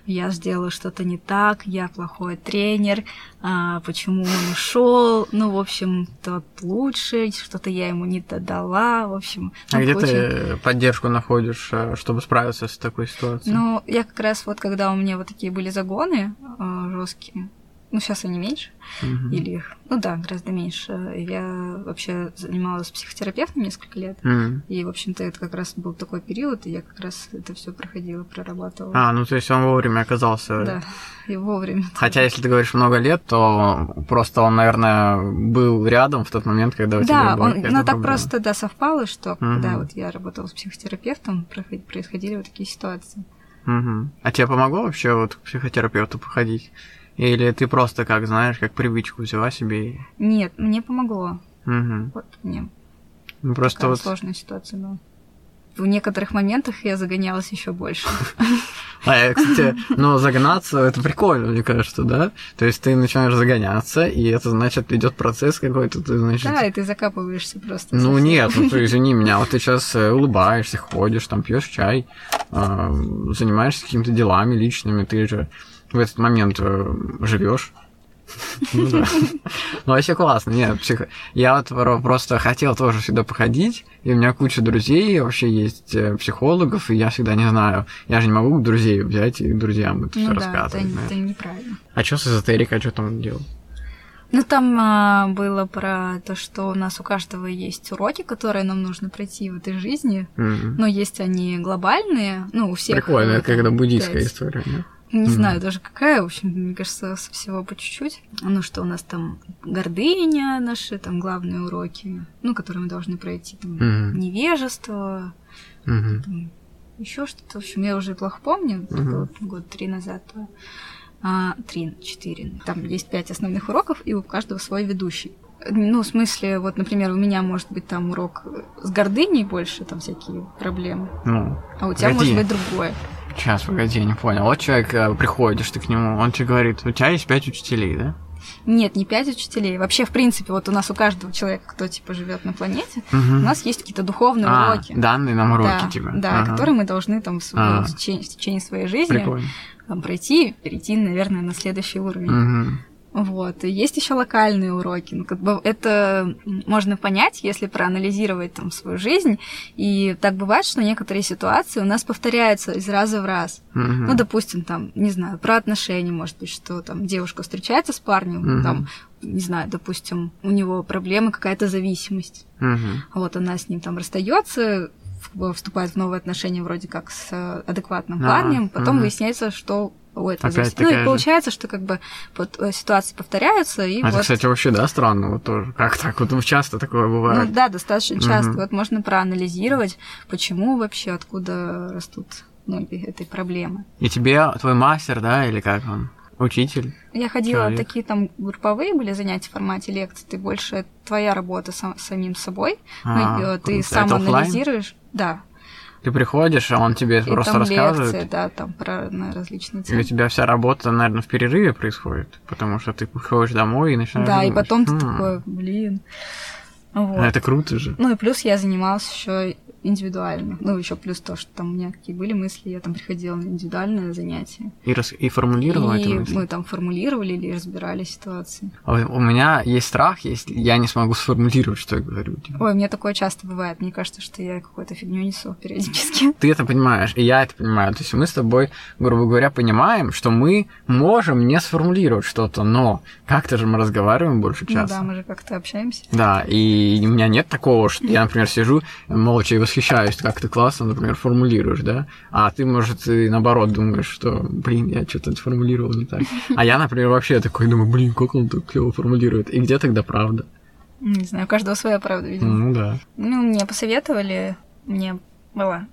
Я сделала что-то не так, я плохой тренер, а, почему он ушел. Ну, в общем, тот лучше, что-то я ему не додала. В общем, а где очень... ты поддержку находишь, э, чтобы справиться с такой ситуацией? Ну, я как раз вот, когда у меня вот такие были загоны э, жесткие, ну, сейчас они меньше, uh-huh. или их, ну да, гораздо меньше. Я вообще занималась психотерапевтом несколько лет, uh-huh. и, в общем-то, это как раз был такой период, и я как раз это все проходила, прорабатывала. А, ну то есть он вовремя оказался. Да, и вовремя. Хотя, если ты говоришь много лет, то просто он, наверное, был рядом в тот момент, когда у тебя была Да, он, ну так просто, да, совпало, что uh-huh. когда вот я работала с психотерапевтом, происходили вот такие ситуации. Угу. А тебе помогло вообще вот к психотерапевту походить? Или ты просто, как знаешь, как привычку взяла себе? Нет, мне помогло. Угу. Вот мне. Ну, просто Такая вот... сложная ситуация была. В некоторых моментах я загонялась еще больше. А, кстати, ну, загнаться это прикольно, мне кажется, да? То есть ты начинаешь загоняться, и это значит идет процесс какой-то, ты значит. Да, и ты закапываешься просто. Ну нет, ну ты извини меня, вот ты сейчас э, улыбаешься, ходишь, там пьешь чай, а, занимаешься какими-то делами личными, ты же в этот момент э, живешь. Ну да. Ну вообще классно. Нет, псих... я вот просто хотел тоже сюда походить, и у меня куча друзей вообще есть э, психологов, и я всегда не знаю. Я же не могу друзей взять и друзьям это ну, все да, рассказывать. Это, это неправильно. А что с эзотерикой, что там делал? Ну, там а, было про то, что у нас у каждого есть уроки, которые нам нужно пройти в этой жизни. Mm-hmm. Но есть они глобальные, ну, у всех. Прикольно, это когда буддийская история, да? Не mm-hmm. знаю даже какая, в общем, мне кажется, со всего по чуть-чуть. Ну, что у нас там гордыня, наши там главные уроки, ну, которые мы должны пройти, там, mm-hmm. невежество, mm-hmm. еще что-то. В общем, я уже плохо помню, mm-hmm. было год три назад. А, три, четыре. Там есть пять основных уроков, и у каждого свой ведущий. Ну, в смысле, вот, например, у меня может быть там урок с гордыней больше, там всякие проблемы. Ну, а у тебя погоди. может быть другое. Сейчас, погоди, я не понял. Вот человек, э, приходишь ты к нему, он тебе говорит, у тебя есть пять учителей, да? Нет, не пять учителей. Вообще, в принципе, вот у нас у каждого человека, кто типа живет на планете, угу. у нас есть какие-то духовные а, уроки. Данные нам уроки, да, типа. Да, ага. которые мы должны там в, а. в, течение, в течение своей жизни Прикольно. там, пройти, перейти, наверное, на следующий уровень. Угу. Вот. И есть еще локальные уроки. Ну, как бы это можно понять, если проанализировать там свою жизнь. И так бывает, что некоторые ситуации у нас повторяются из раза в раз. Угу. Ну, допустим, там, не знаю, про отношения, может быть, что там девушка встречается с парнем, Угу. там, не знаю, допустим, у него проблемы, какая-то зависимость. Угу. Вот она с ним там расстается, вступает в новые отношения вроде как с э, адекватным А, парнем, потом мгм. выясняется, что у этого Опять зависит. Ну и же. получается, что как бы вот э, ситуации повторяются, и А Это, вот... кстати, вообще, да, странно, вот тоже. Как так? Вот ну, часто такое Ну бывает. да, достаточно часто. Мгм. Вот можно проанализировать, почему вообще, откуда растут ноги этой проблемы. И тебе твой мастер, да, или как он? Учитель? Я ходила, Человек. такие там групповые были занятия в формате лекций, ты больше твоя работа сам- самим собой, А, ну, ты сам оффлайн? анализируешь, да, Ты приходишь, а он тебе и просто там рассказывает. лекции, да, там про на различные И у темы. тебя вся работа, наверное, в перерыве происходит, потому что ты приходишь домой и начинаешь Да, и думать, потом ты «Хм, такой, блин. Вот. а Это круто же. Ну и плюс я занималась еще индивидуально. Ну, еще плюс то, что там у меня какие были мысли, я там приходила на индивидуальное занятие. И, рас... и формулировала и эти мысли? мы там формулировали или разбирали ситуации. А у меня есть страх, если я не смогу сформулировать, что я говорю. Типа. Ой, мне такое часто бывает. Мне кажется, что я какую-то фигню несу периодически. Ты это понимаешь, и я это понимаю. То есть мы с тобой, грубо говоря, понимаем, что мы можем не сформулировать что-то, но как-то же мы разговариваем больше часа. Ну да, мы же как-то общаемся. Да, и у меня нет такого, что я, например, сижу молча и восхищаюсь, как ты классно, например, формулируешь, да, а ты, может, и наоборот думаешь, что, блин, я что-то сформулировал не так. А я, например, вообще такой думаю, блин, как он так клево формулирует. И где тогда правда? Не знаю, у каждого своя правда, видимо. Ну да. Ну, мне посоветовали, мне была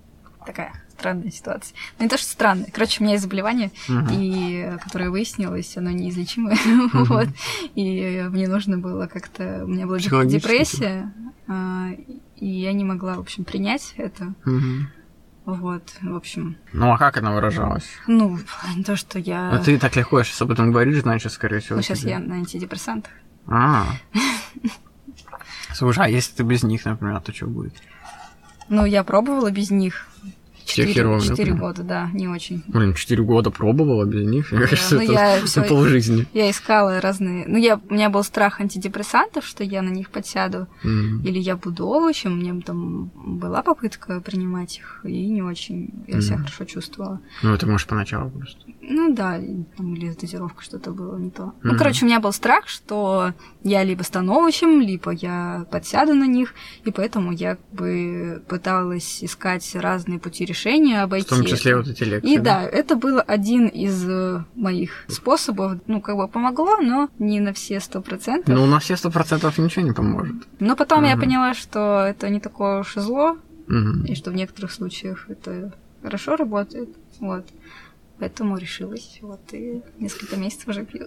такая странная ситуация. Ну, не то, что странная. Короче, у меня есть заболевание, Мгм. и, которое выяснилось, оно неизлечимое. Мгм. вот. И мне нужно было как-то... У меня была депрессия, а, и я не могла, в общем, принять это. Вот, в общем. Ну а как она выражалась? Ну, то, что я... Ну ты так легко сейчас об этом говоришь, значит, скорее всего. Ну, сейчас тебе- я на антидепрессантах. А. Слушай, а если ты без них, например, то что будет? Ну, я пробовала без них. Тебе херово, да, Четыре прям? года, да, не очень. Блин, четыре года пробовала без них. Мне Да, кажется, ну это я полжизни. Я искала разные... Ну, я... у меня был страх антидепрессантов, что я на них подсяду. Или я буду овощем. У меня там была попытка принимать их, и не очень. Я себя хорошо чувствовала. Ну, это может поначалу просто. Ну да, там или с дозировкой что-то было не то. Ну, Мгм. короче, у меня был страх, что я либо стану овощем, либо я подсяду на них, и поэтому я как бы пыталась искать разные пути решения, В обойти том числе это. вот эти лекции. И да, это был один из э, моих способов. Ну, как бы помогло, но не на все сто процентов. Ну, на все сто процентов ничего не поможет. Но потом я Мгм. поняла, что это не такое уж и зло, Мгм. и что в некоторых случаях это хорошо работает. Вот. Поэтому решилась. Вот и несколько месяцев уже пью.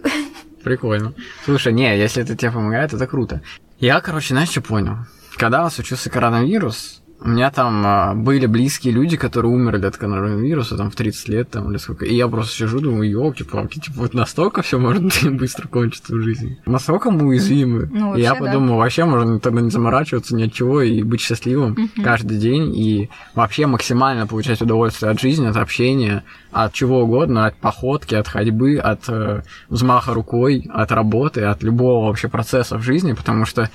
Прикольно. Слушай, не, если это тебе помогает, это круто. Я, короче, знаешь, что понял? Когда у нас случился коронавирус, у меня там а, были близкие люди, которые умерли от коронавируса там в 30 лет там или сколько. И я просто сижу, думаю, елки-палки, типа вот настолько все может быстро кончиться в жизни. Настолько мы уязвимы. Ну, и я вообще, да. подумал, вообще можно тогда не заморачиваться ни от чего и быть счастливым Мгм. каждый день и вообще максимально получать удовольствие от жизни, от общения, от чего угодно, от походки, от ходьбы, от э, взмаха рукой, от работы, от любого вообще процесса в жизни, потому что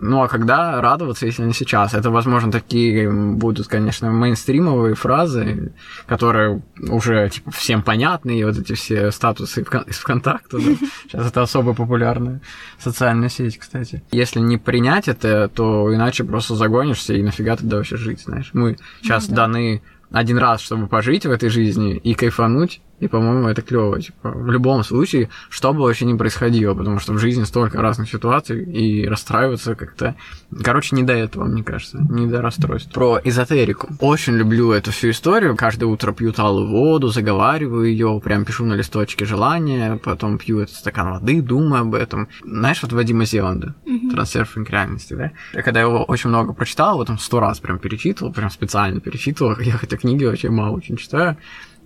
ну а когда радоваться, если не сейчас? Это, возможно, такие будут, конечно, мейнстримовые фразы, которые уже типа всем понятны, и вот эти все статусы из ВКонтакта. да. Сейчас это особо популярная социальная сеть, кстати. Если не принять это, то иначе просто загонишься, и нафига тогда вообще жить, знаешь? Мы сейчас Ну да. даны один раз, чтобы пожить в этой жизни и кайфануть, и, по-моему, это клево. Типа, в любом случае, что бы вообще ни происходило, потому что в жизни столько разных ситуаций, и расстраиваться как-то... Короче, не до этого, мне кажется, не до расстройств. Про эзотерику. Очень люблю эту всю историю. Каждое утро пью талую воду, заговариваю ее, прям пишу на листочке желания, потом пью этот стакан воды, думаю об этом. Знаешь, вот Вадима Зеланда, трансерфинг реальности, да? Я когда его очень много прочитал, вот он сто раз прям перечитывал, прям специально перечитывал, я хотя книги вообще мало очень читаю.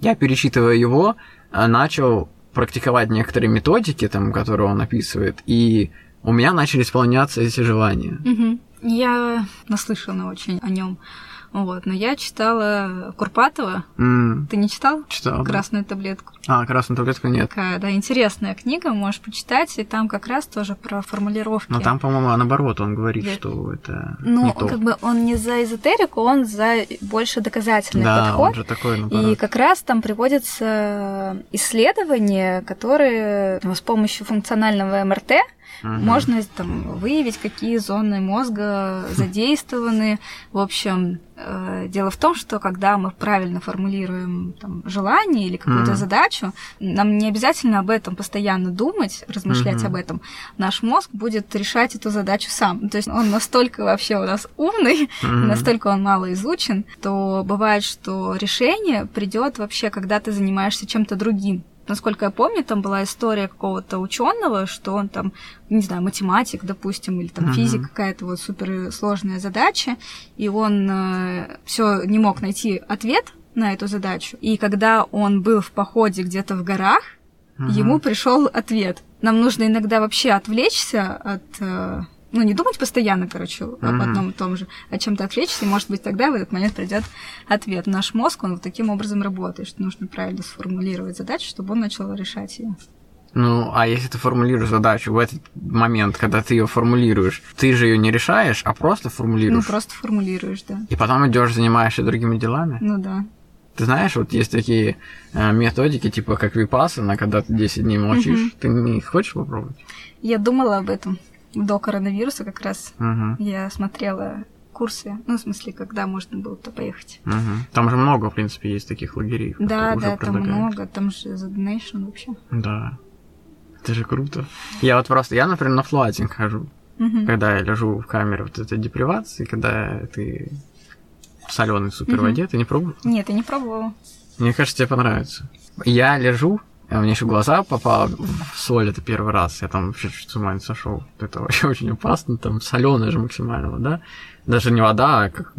Я, перечитывая его, а, начал практиковать некоторые методики, там, которые он описывает, и у меня начали исполняться эти желания. Мгм. Я наслышана очень о нем. Вот, но я читала Курпатова. М, Ты не читал? читал, да. Красную таблетку. А, красную таблетку нет. Такая, да, интересная книга, можешь почитать, и там как раз тоже про формулировки. Но там, по-моему, наоборот, он говорит, Я- что это Ну, не то. как бы он не за эзотерику, он за больше доказательный да, подход. он же такой, И наоборот. как раз там приводятся исследования, которые ну, с помощью функционального МРТ Мгм. можно там выявить, какие зоны мозга задействованы. В общем, э, дело в том, что когда мы правильно формулируем там, желание или какую-то Мгм. задачу, нам не обязательно об этом постоянно думать, размышлять Мгм. об этом. Наш мозг будет решать эту задачу сам. То есть он настолько вообще у нас умный, Мгм. настолько он мало изучен, то бывает, что решение придет вообще, когда ты занимаешься чем-то другим. Насколько я помню, там была история какого-то ученого, что он там, не знаю, математик, допустим, или там Мгм. физик, какая-то вот суперсложная задача, и он все не мог найти ответ на эту задачу. И когда он был в походе где-то в горах, Мгм. ему пришел ответ. Нам нужно иногда вообще отвлечься от э, ну, не думать постоянно, короче, об Мгм. одном и том же, а чем-то отвлечься, и, может быть, тогда в этот момент придет ответ. Наш мозг, он вот таким образом работает, что нужно правильно сформулировать задачу, чтобы он начал решать ее. Ну, а если ты формулируешь задачу в этот момент, когда ты ее формулируешь, ты же ее не решаешь, а просто Ну, формулируешь. просто формулируешь, да. И потом идешь, занимаешься другими делами. Ну да. Ты знаешь, вот есть такие э, методики, типа как випассана, когда ты 10 дней молчишь. Мгм. Ты не хочешь попробовать? Я думала об этом до коронавируса как раз. Угу. Я смотрела курсы, ну, в смысле, когда можно было то поехать. Там же много, в принципе, есть таких лагерей. Да, да, там много, там же The Donation вообще. Да. Это же круто. Я вот просто, я, например, на флуатинг хожу. Мгм. Когда я лежу в камере вот этой депривации, когда ты в соленой супер воде, ты не пробовал? Нет, я не пробовала. Мне кажется, тебе понравится. Я лежу, а мне еще в глаза попало в соль это первый раз. Я там вообще чуть с ума не сошел. Это вообще очень опасно. Там соленая же максимально вода. Даже не вода, а как,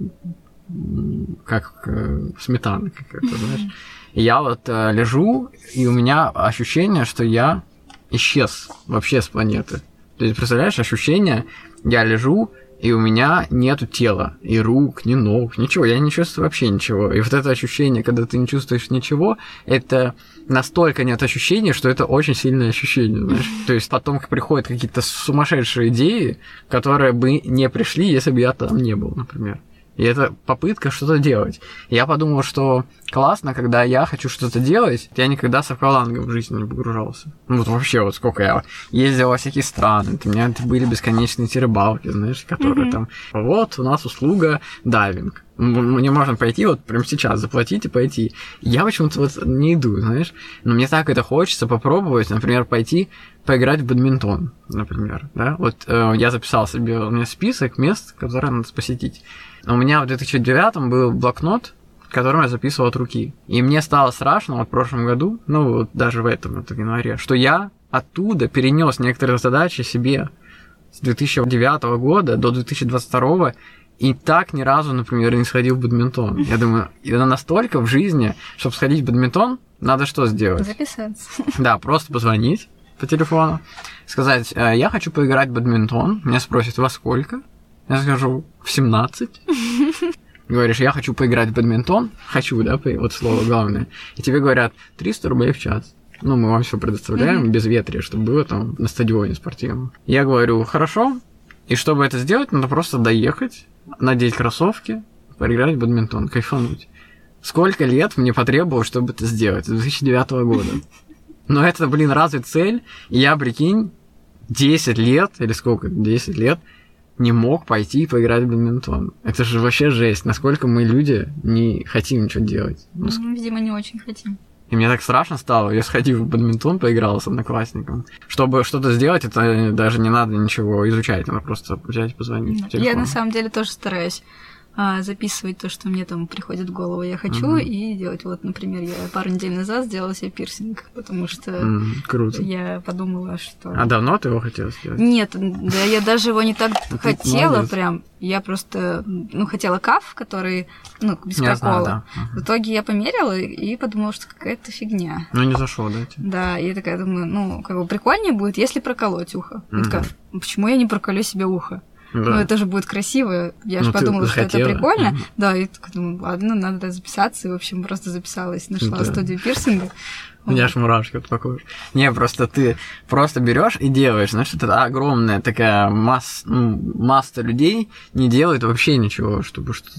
как э, сметана какая-то, знаешь. И я вот э, лежу, и у меня ощущение, что я исчез вообще с планеты. То есть, представляешь, ощущение, я лежу, и у меня нету тела, и рук, ни ног, ничего, я не чувствую вообще ничего. И вот это ощущение, когда ты не чувствуешь ничего, это настолько нет ощущения, что это очень сильное ощущение, знаешь. То есть потом приходят какие-то сумасшедшие идеи, которые бы не пришли, если бы я там не был, например. И это попытка что-то делать. Я подумал, что классно, когда я хочу что-то делать, я никогда с аквалангом в жизни не погружался. Ну вот вообще, вот сколько я ездил во всякие страны, у меня это были бесконечные эти рыбалки, знаешь, которые Мгм. там, вот у нас услуга дайвинг. Мне можно пойти вот прямо сейчас, заплатить и пойти. Я почему-то вот не иду, знаешь. Но мне так это хочется попробовать, например, пойти поиграть в бадминтон, например, да. Вот э, я записал себе, у меня список мест, которые надо посетить. У меня в 2009 был блокнот, которым я записывал от руки. И мне стало страшно вот в прошлом году, ну вот даже в этом, вот в январе, что я оттуда перенес некоторые задачи себе с 2009 года до 2022 и так ни разу, например, не сходил в бадминтон. Я думаю, это настолько в жизни, чтобы сходить в бадминтон, надо что сделать? Записаться. Да, просто позвонить по телефону, сказать, «Э, я хочу поиграть в бадминтон. Меня спросят, во сколько? Я скажу, в 17. Говоришь, я хочу поиграть в бадминтон. Хочу, да, вот слово главное. И тебе говорят, 300 рублей в час. Ну, мы вам все предоставляем без ветрия, чтобы было там на стадионе спортивном. Я говорю, хорошо. И чтобы это сделать, надо просто доехать, надеть кроссовки, поиграть в бадминтон, кайфануть. Сколько лет мне потребовалось, чтобы это сделать? С 2009 года. Но это, блин, разве цель? И я, прикинь, 10 лет, или сколько, 10 лет, не мог пойти и поиграть в бадминтон. Это же вообще жесть, насколько мы, люди, не хотим ничего делать. Ну, Видимо, не очень хотим. И мне так страшно стало, я сходил в бадминтон, поиграл с одноклассником. Чтобы что-то сделать, это даже не надо ничего изучать, надо просто взять и позвонить. по Я на самом деле тоже стараюсь а, записывать то, что мне там приходит в голову, я хочу, Мгм. и делать. Вот, например, я пару недель назад сделала себе пирсинг, потому что М, Круто. я подумала, что... А давно ты его хотел сделать? Нет, да я даже его не так Ну, хотела прям. Я просто, ну, хотела каф, который, ну, без Я прокола. знаю, да. В Мгм. итоге я померила и- подумала, что какая-то фигня. Ну, не зашел, да? тебе? Да, и я такая думаю, ну, как бы прикольнее будет, если проколоть ухо. Я Мгм. такая, «Ну, почему я не проколю себе ухо? Ну, Да. это же будет красиво. Я же Ну, ты подумала, что это захотела. прикольно. Мгм. Да, и думаю, ладно, надо записаться. И, в общем, просто записалась, нашла Да. студию пирсинга. У меня аж мурашки вот по коже. Не, просто ты просто берешь и делаешь. Знаешь, это огромная такая масс, ну, масса людей не делает вообще ничего, чтобы что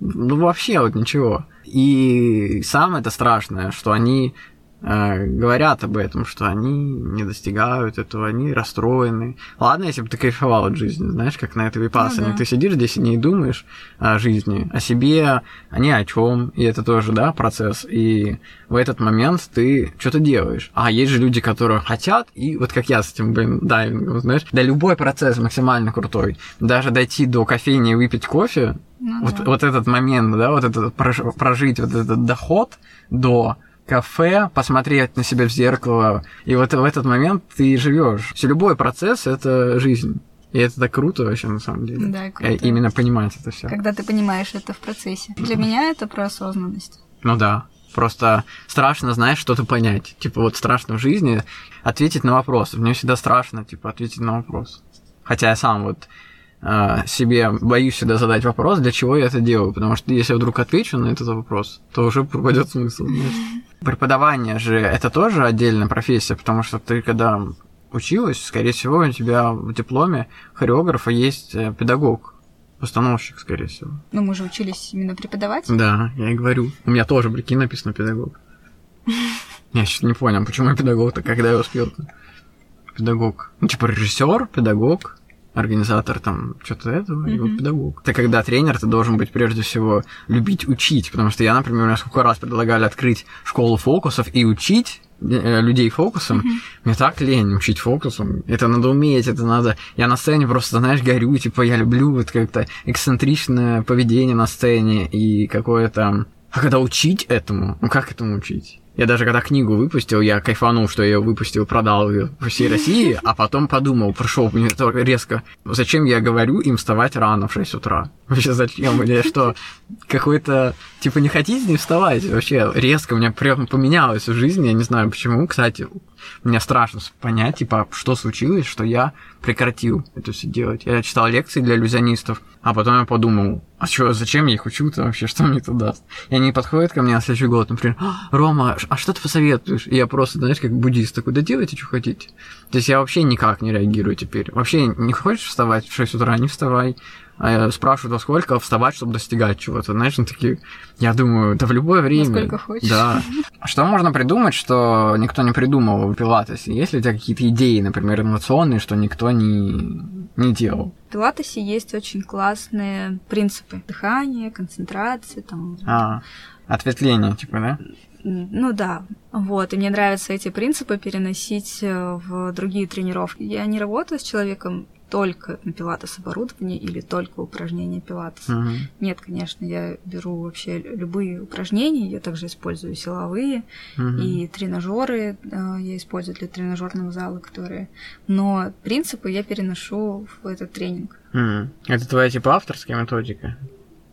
ну вообще вот ничего. И самое это страшное, что они говорят об этом, что они не достигают этого, они расстроены. Ладно, если бы ты кайфовал от жизни, знаешь, как на этой випассане. Ну да. Ты сидишь здесь и не думаешь о жизни, о себе, а ни о чем. И это тоже, да, процесс. И в этот момент ты что-то делаешь. А есть же люди, которые хотят, и вот как я с этим, блин, дайвингом, знаешь, да любой процесс максимально крутой. Даже дойти до кофейни и выпить кофе, Ну вот, да. вот этот момент, да, вот этот прож- прожить вот этот доход до кафе, посмотреть на себя в зеркало, и вот в этот момент ты живешь. Любой процесс это жизнь. И это так круто вообще на самом деле. Да, Э, круто. Именно понимать это все. Когда ты понимаешь это в процессе. Для меня это про осознанность. Ну да. Просто страшно, знаешь, что-то понять. Типа вот страшно в жизни ответить на вопрос. Мне всегда страшно, типа, ответить на вопрос. Хотя я сам вот э, себе боюсь всегда задать вопрос, для чего я это делаю, потому что если я вдруг отвечу на этот вопрос, то уже пропадет смысл. Преподавание же это тоже отдельная профессия, потому что ты когда училась, скорее всего, у тебя в дипломе хореографа есть э, педагог, постановщик, скорее всего. Ну, мы же учились именно преподавать. Да, я и говорю. У меня тоже, прикинь, написано педагог. Я сейчас не понял, почему я педагог-то, когда я успел -то? Педагог. Ну, типа режиссер, педагог, организатор там что-то этого, mm-hmm. и вот педагог. Ты когда тренер, ты должен быть прежде всего любить учить, потому что я, например, мне сколько раз предлагали открыть школу фокусов и учить э, людей фокусом, mm-hmm. мне так лень учить фокусом. Это надо уметь, это надо... Я на сцене просто, знаешь, горю, типа, я люблю вот как-то эксцентричное поведение на сцене и какое-то... А когда учить этому, ну как этому учить? Я даже когда книгу выпустил, я кайфанул, что я ее выпустил, продал ее по всей России, а потом подумал, прошел мне резко, зачем я говорю им вставать рано в 6 утра? Вообще зачем? Или что? Какой-то, типа, не хотите не вставать? Вообще резко у меня прям поменялось в жизни, я не знаю почему. Кстати, мне страшно понять, типа, что случилось, что я прекратил это все делать. Я читал лекции для иллюзионистов, а потом я подумал, а что, зачем я их учу-то вообще, что мне это даст? И они подходят ко мне на следующий год, например, «А, Рома, а что ты посоветуешь? И я просто, знаешь, как буддист такой, да делайте, что хотите. То есть я вообще никак не реагирую теперь. Вообще не хочешь вставать в 6 утра, не вставай. А спрашивают, во сколько вставать, чтобы достигать чего-то. Знаешь, ну такие, я думаю, да в любое время. Сколько хочешь. Да. Что можно придумать, что никто не придумал в пилатесе? Есть ли у тебя какие-то идеи, например, инновационные, что никто не, не делал? В пилатесе есть очень классные принципы. Дыхание, концентрация, там... А, ответвление, типа, да? Ну да, вот, и мне нравятся эти принципы переносить э, в другие тренировки. Я не работаю с человеком только на пилатес оборудование или только упражнения пилатес. Uh-huh. Нет, конечно, я беру вообще любые упражнения, я также использую силовые uh-huh. и тренажеры э, я использую для тренажерного зала, которые. Но принципы я переношу в этот тренинг. Uh-huh. Это твоя типа авторская методика?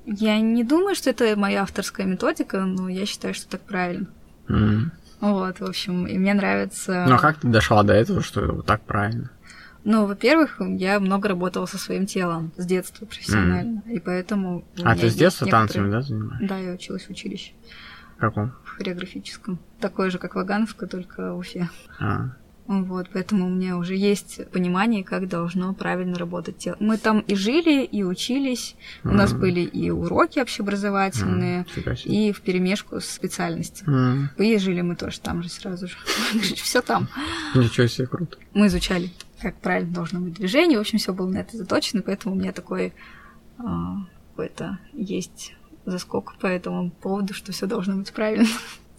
Я не думаю, что это моя авторская методика, но я считаю, что так правильно. Mm. Вот, в общем, и мне нравится. Ну а как ты дошла до этого, что так правильно? Ну, во-первых, я много работала со своим телом с детства профессионально, mm. и поэтому... А ты с детства некоторые... танцами, да, занимаешься? Да, я училась в училище. В каком? В хореографическом. Такое же, как Вагановка, только в Уфе. А. Вот, поэтому у меня уже есть понимание, как должно правильно работать тело. Мы там и жили, и учились. Mm. У нас были и уроки общеобразовательные, mm. и в перемешку с специальностями. Mm. И жили мы тоже там же сразу же. Все там. Ничего себе, круто. Мы изучали, как правильно должно быть движение. В общем, все было на это заточено, поэтому у меня такой а, какой-то есть заскок по этому поводу, что все должно быть правильно.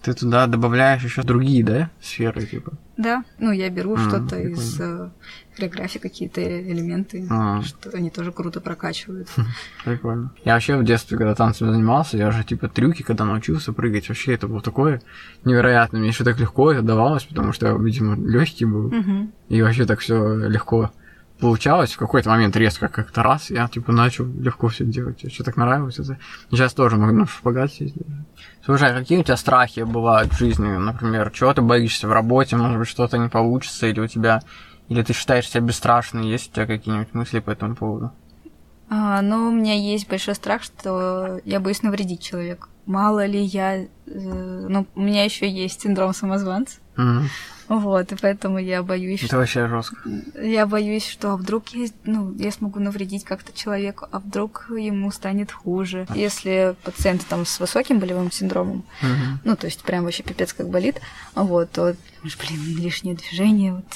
Ты туда добавляешь еще другие, да, сферы, типа? Да, ну я беру а, что-то из э, хореографии, какие-то элементы, а. что они тоже круто прокачивают. Прикольно. Я вообще в детстве, когда танцами занимался, я же типа трюки, когда научился прыгать, вообще это было такое невероятное. Мне еще так легко это давалось, потому что я, видимо, легкий был. Угу. И вообще так все легко получалось в какой-то момент резко как-то раз, я типа начал легко все делать. Что так нравилось это. Сейчас тоже могу на шпагат сесть. Слушай, а какие у тебя страхи бывают в жизни? Например, чего ты боишься в работе? Может быть, что-то не получится, или у тебя... Или ты считаешь себя бесстрашной? Есть у тебя какие-нибудь мысли по этому поводу? А, ну, у меня есть большой страх, что я боюсь навредить человеку. Мало ли я... Э, ну, у меня еще есть синдром самозванца. Вот, и поэтому я боюсь. Это что... вообще жестко. Я боюсь, что вдруг я, ну, я смогу навредить как-то человеку, а вдруг ему станет хуже. Если пациент там с высоким болевым синдромом, ну, то есть прям вообще пипец как болит, вот, то, блин, лишнее движение, вот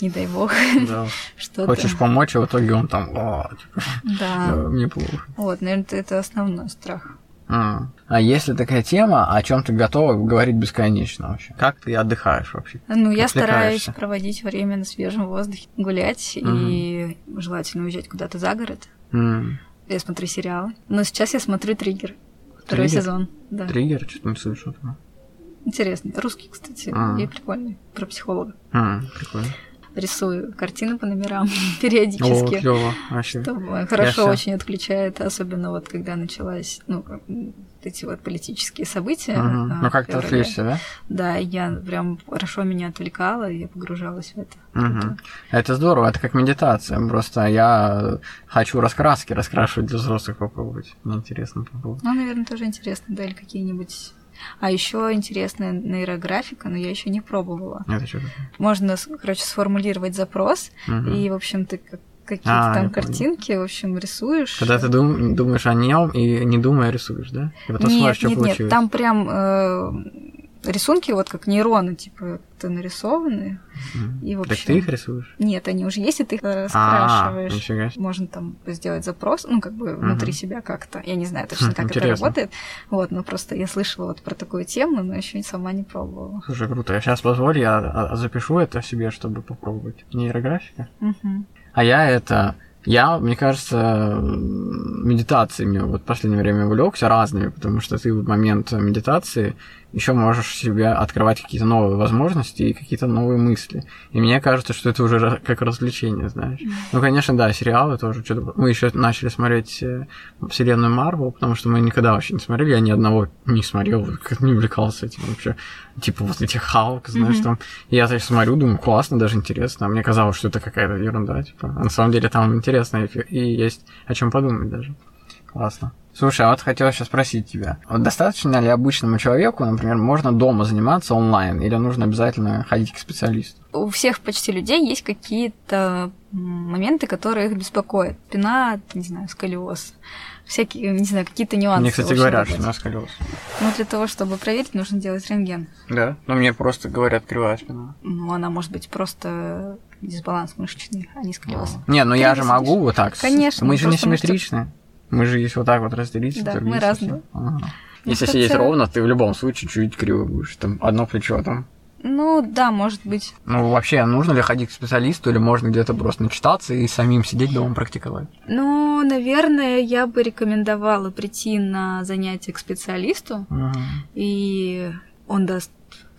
не дай бог. Да. что Хочешь помочь, а в итоге он там, о, типа, да. мне плохо. Вот, наверное, это основной страх. А, а если такая тема, о чем ты готова говорить бесконечно вообще? Как ты отдыхаешь вообще? Ну, я стараюсь проводить время на свежем воздухе, гулять угу. и желательно уезжать куда-то за город. Угу. Я смотрю сериалы. Но сейчас я смотрю Триггер. Второй Триггер? сезон. Да. Триггер? Что-то не слышу. Интересный. Русский, кстати, А. и прикольный. Про психолога. А, прикольно. Рисую картины по номерам периодически. О, клево, вообще. Что хорошо очень отключает, особенно вот когда началась, ну, эти вот политические события. Угу. Ну, как ты отвлечься, да? Да, я прям хорошо меня отвлекала, я погружалась в это. Угу. Это здорово, это как медитация. Просто я хочу раскраски раскрашивать для взрослых попробовать. Мне интересно попробовать. Ну, наверное, тоже интересно, да, или какие-нибудь а еще интересная нейрографика, но я еще не пробовала. Это что такое? Можно, короче, сформулировать запрос, угу. и, в общем, ты как какие-то а, там картинки, понял. в общем, рисуешь. Когда ты дум, думаешь о нем и не думая рисуешь, да? И потом нет, смотришь, что нет, получилось. нет, там прям э, рисунки вот как нейроны, типа, то нарисованы. Mm-hmm. И, в общем, так ты их рисуешь? Нет, они уже есть, и ты их раскрашиваешь. А, Можно там сделать запрос, ну, как бы mm-hmm. внутри себя как-то. Я не знаю точно, как Интересно. это работает. Вот, но просто я слышала вот про такую тему, но еще сама не пробовала. Слушай, круто. Я сейчас позволь, я запишу это себе, чтобы попробовать. Нейрографика? Mm-hmm. А я это... Я, мне кажется, медитациями вот в последнее время увлекся разными, потому что ты в момент медитации еще можешь себе открывать какие-то новые возможности и какие-то новые мысли. И мне кажется, что это уже как развлечение, знаешь. Ну, конечно, да, сериалы тоже что-то. Мы еще начали смотреть э, вселенную Марвел, потому что мы никогда вообще не смотрели, я ни одного не смотрел, как не увлекался этим вообще. Типа вот этих Халк, знаешь, mm-hmm. там. И я так смотрю, думаю, классно, даже интересно. А мне казалось, что это какая-то ерунда, типа. А на самом деле там интересно и есть о чем подумать даже. Классно. Слушай, а вот хотел сейчас спросить тебя. Вот достаточно ли обычному человеку, например, можно дома заниматься онлайн, или нужно обязательно ходить к специалисту? У всех почти людей есть какие-то моменты, которые их беспокоят. Пина, не знаю, сколиоз, всякие, не знаю, какие-то нюансы. Мне, кстати, говорят, что у нас сколиоз. Ну, для того, чтобы проверить, нужно делать рентген. Да? Ну, мне просто говорят кривая спина. Ну, она может быть просто дисбаланс мышечный, а не сколиоз. Не, ну я же могу вот так. Конечно. Мы же не симметричны. Можете... Мы же если вот так вот разделить, да, мы разные. Ага. Ну, если сидеть целом... ровно, ты в любом случае чуть криво будешь. Там одно плечо там. Ну, да, может быть. Ну, вообще, нужно ли ходить к специалисту, или можно где-то просто начитаться и самим сидеть дома практиковать? Ну, наверное, я бы рекомендовала прийти на занятие к специалисту, uh и он даст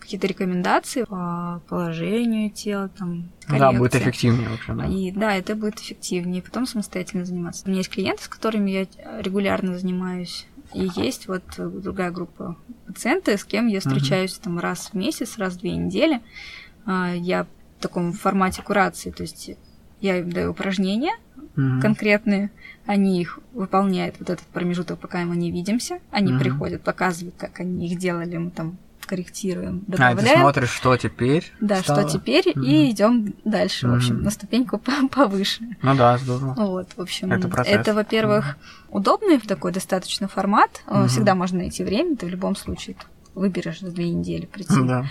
какие-то рекомендации по положению тела, там, коррекции. Да, будет эффективнее вообще, да. И да, это будет эффективнее, потом самостоятельно заниматься. У меня есть клиенты, с которыми я регулярно занимаюсь, и есть вот другая группа пациентов, с кем я встречаюсь uh-huh. там раз в месяц, раз в две недели. А, я в таком формате курации, то есть я им даю упражнения uh-huh. конкретные, они их выполняют вот этот промежуток, пока мы не видимся, они uh-huh. приходят, показывают, как они их делали, мы там корректируем, добавляем. А, ты смотришь, что теперь? Да, стало? что теперь, mm-hmm. и идем дальше, в общем, mm-hmm. на ступеньку повыше. Ну да, здорово. Вот, в общем, это, процесс. это во-первых, mm-hmm. удобный такой достаточно формат, mm-hmm. всегда можно найти время, ты в любом случае выберешь за две недели прийти. Да.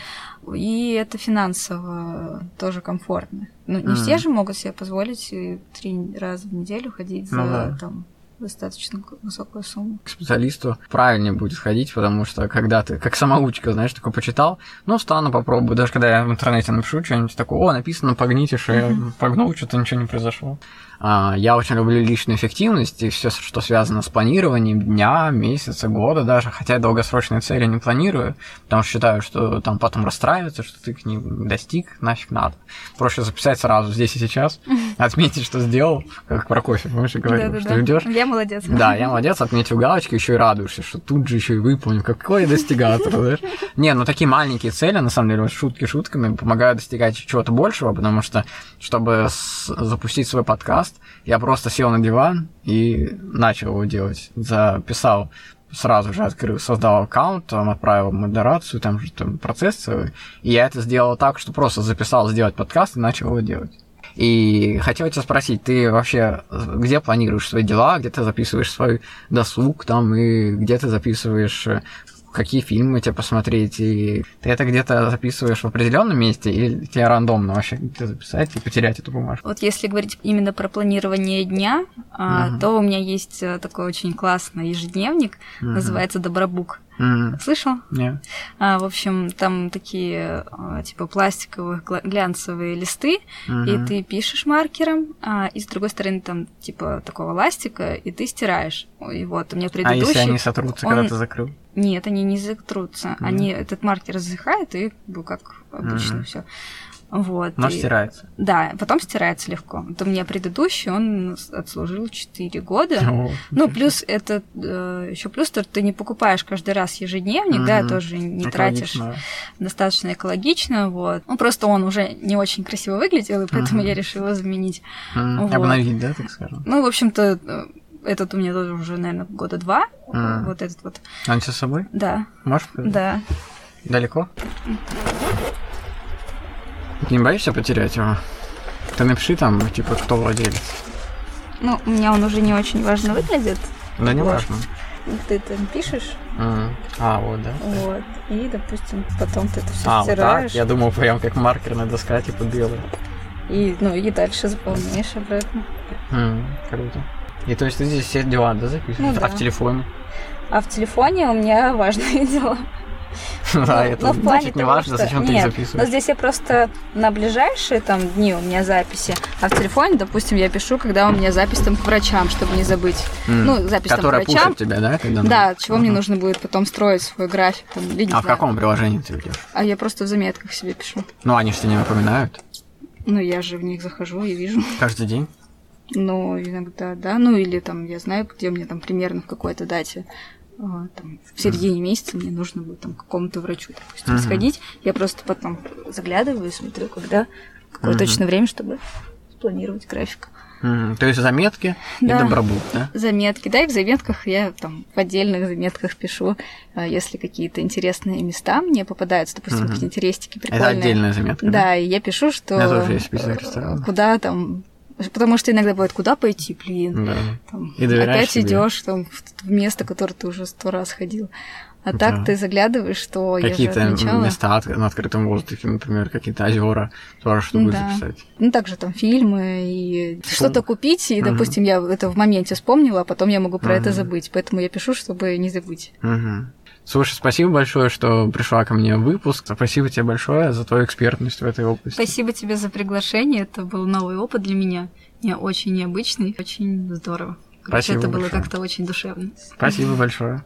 И это финансово тоже комфортно. Ну, не mm. все же могут себе позволить три раза в неделю ходить ну, за да. там достаточно высокую сумму. К специалисту правильнее будет ходить, потому что когда ты, как самоучка, знаешь, такой почитал, ну, встану, попробую. Даже когда я в интернете напишу что-нибудь такое, о, написано погните шею, mm-hmm. погнул, что-то ничего не произошло. А, я очень люблю личную эффективность и все, что связано с планированием дня, месяца, года даже, хотя я долгосрочные цели не планирую, потому что считаю, что там потом расстраиваться, что ты к ним достиг, нафиг надо. Проще записать сразу здесь и сейчас, отметить, что сделал, как про кофе, помнишь, я говорил, что идешь. Молодец. Да, я молодец, отметил галочки, еще и радуешься, что тут же еще и выполнил, какой достигатор, знаешь. Не, ну такие маленькие цели, на самом деле, шутки шутками помогают достигать чего-то большего, потому что, чтобы запустить свой подкаст, я просто сел на диван и начал его делать. Записал сразу же открыл, создал аккаунт, там, отправил модерацию, там же там процесс целый. И я это сделал так, что просто записал сделать подкаст и начал его делать. И хотел тебя спросить, ты вообще где планируешь свои дела, где ты записываешь свой досуг там, и где ты записываешь какие фильмы тебе посмотреть, и ты это где-то записываешь в определенном месте, или тебе рандомно вообще где-то записать и потерять эту бумажку? Вот если говорить именно про планирование дня, uh-huh. то у меня есть э, такой очень классный ежедневник, uh-huh. называется Добробук. Mm. Слышал? Нет. А, в общем, там такие а, типа пластиковые глянцевые листы, mm-hmm. и ты пишешь маркером, а, и с другой стороны там типа такого ластика, и ты стираешь. И вот у меня предыдущий. А если они сотрутся, он... когда ты закрыл? Нет, они не затрутся. Mm-hmm. Они этот маркер засыхает и как бы как обычно mm-hmm. все. Вот. Но и- стирается. Да, потом стирается легко. Вот у меня предыдущий, он отслужил 4 года. О, Ну, плюс это еще плюс то, ты не покупаешь каждый раз ежедневник, да, Мгм. тоже не тратишь достаточно экологично, вот. Ну, просто он уже не очень красиво выглядел, и поэтому Мгм. я решила заменить. М, Вот. Обновить, да, так скажем? Ну, в общем-то, э, этот у меня тоже уже, наверное, года два. Мгм. Вот этот вот. А он сейчас с собой? Да, Можешь да. Далеко? Ты не боишься потерять его? Ты напиши там, типа, кто владелец. Ну, у меня он уже не очень важно выглядит. Да не Вот. важно. Ты там пишешь, М. А, вот, да. вот, и, допустим, потом ты это все А, вот так? стираешь. Я думал, прям как маркерная доска, типа, белая. И, ну, и дальше заполняешь обратно. М, Круто. И то есть ты здесь все дела, да, записываешь? Ну А да. в телефоне? А в телефоне у меня важные дела. Да, Ну, это ну, значит не важно, зачем ты их Нет, Но записываешь. здесь я просто на ближайшие там дни у меня записи, а в телефоне, допустим, я пишу, когда у меня запись там к врачам, чтобы не забыть. Ну, запись там к врачам. тебя, да? Да, чего мне нужно будет потом строить свой график. А в каком приложении ты ведешь? А я просто в заметках себе пишу. Ну, они же тебе не напоминают. Ну, я же в них захожу и вижу. Каждый день? Ну, иногда, да. Ну, или там я знаю, где мне там примерно в какой-то дате там, в середине месяца мне нужно будет там к какому-то врачу, допустим, Мгм. сходить. Я просто потом заглядываю и смотрю, когда, какое Мгм. точно время, чтобы спланировать график. М, То есть заметки и Да. добробут, да? Заметки, да, и в заметках я там в отдельных заметках пишу, а, если какие-то интересные места мне попадаются, допустим, Мгм. какие-то интересики Это прикольные. отдельная заметка, да? Да, и я пишу, что... Э. Куда там... Потому что иногда бывает, куда пойти, блин. Да. Там, И опять себе. идешь там в, в место, которое ты уже сто раз ходил. А Да. так ты заглядываешь, что я же Какие-то отмечала. места от- на открытом воздухе, например, какие-то озера, тоже что будешь Да. записать. Ну, также там фильмы и что-то купить, и, Мгм. допустим, я это в моменте вспомнила, а потом я могу про это Мгм. забыть. Поэтому я пишу, чтобы не забыть. Мгм. Слушай, спасибо большое, что пришла ко мне в выпуск. Спасибо тебе большое за твою экспертность в этой области. Спасибо тебе за приглашение. Это был новый опыт для меня. Не очень необычный, очень здорово. Короче, Спасибо это было как-то очень душевно. Спасибо большое.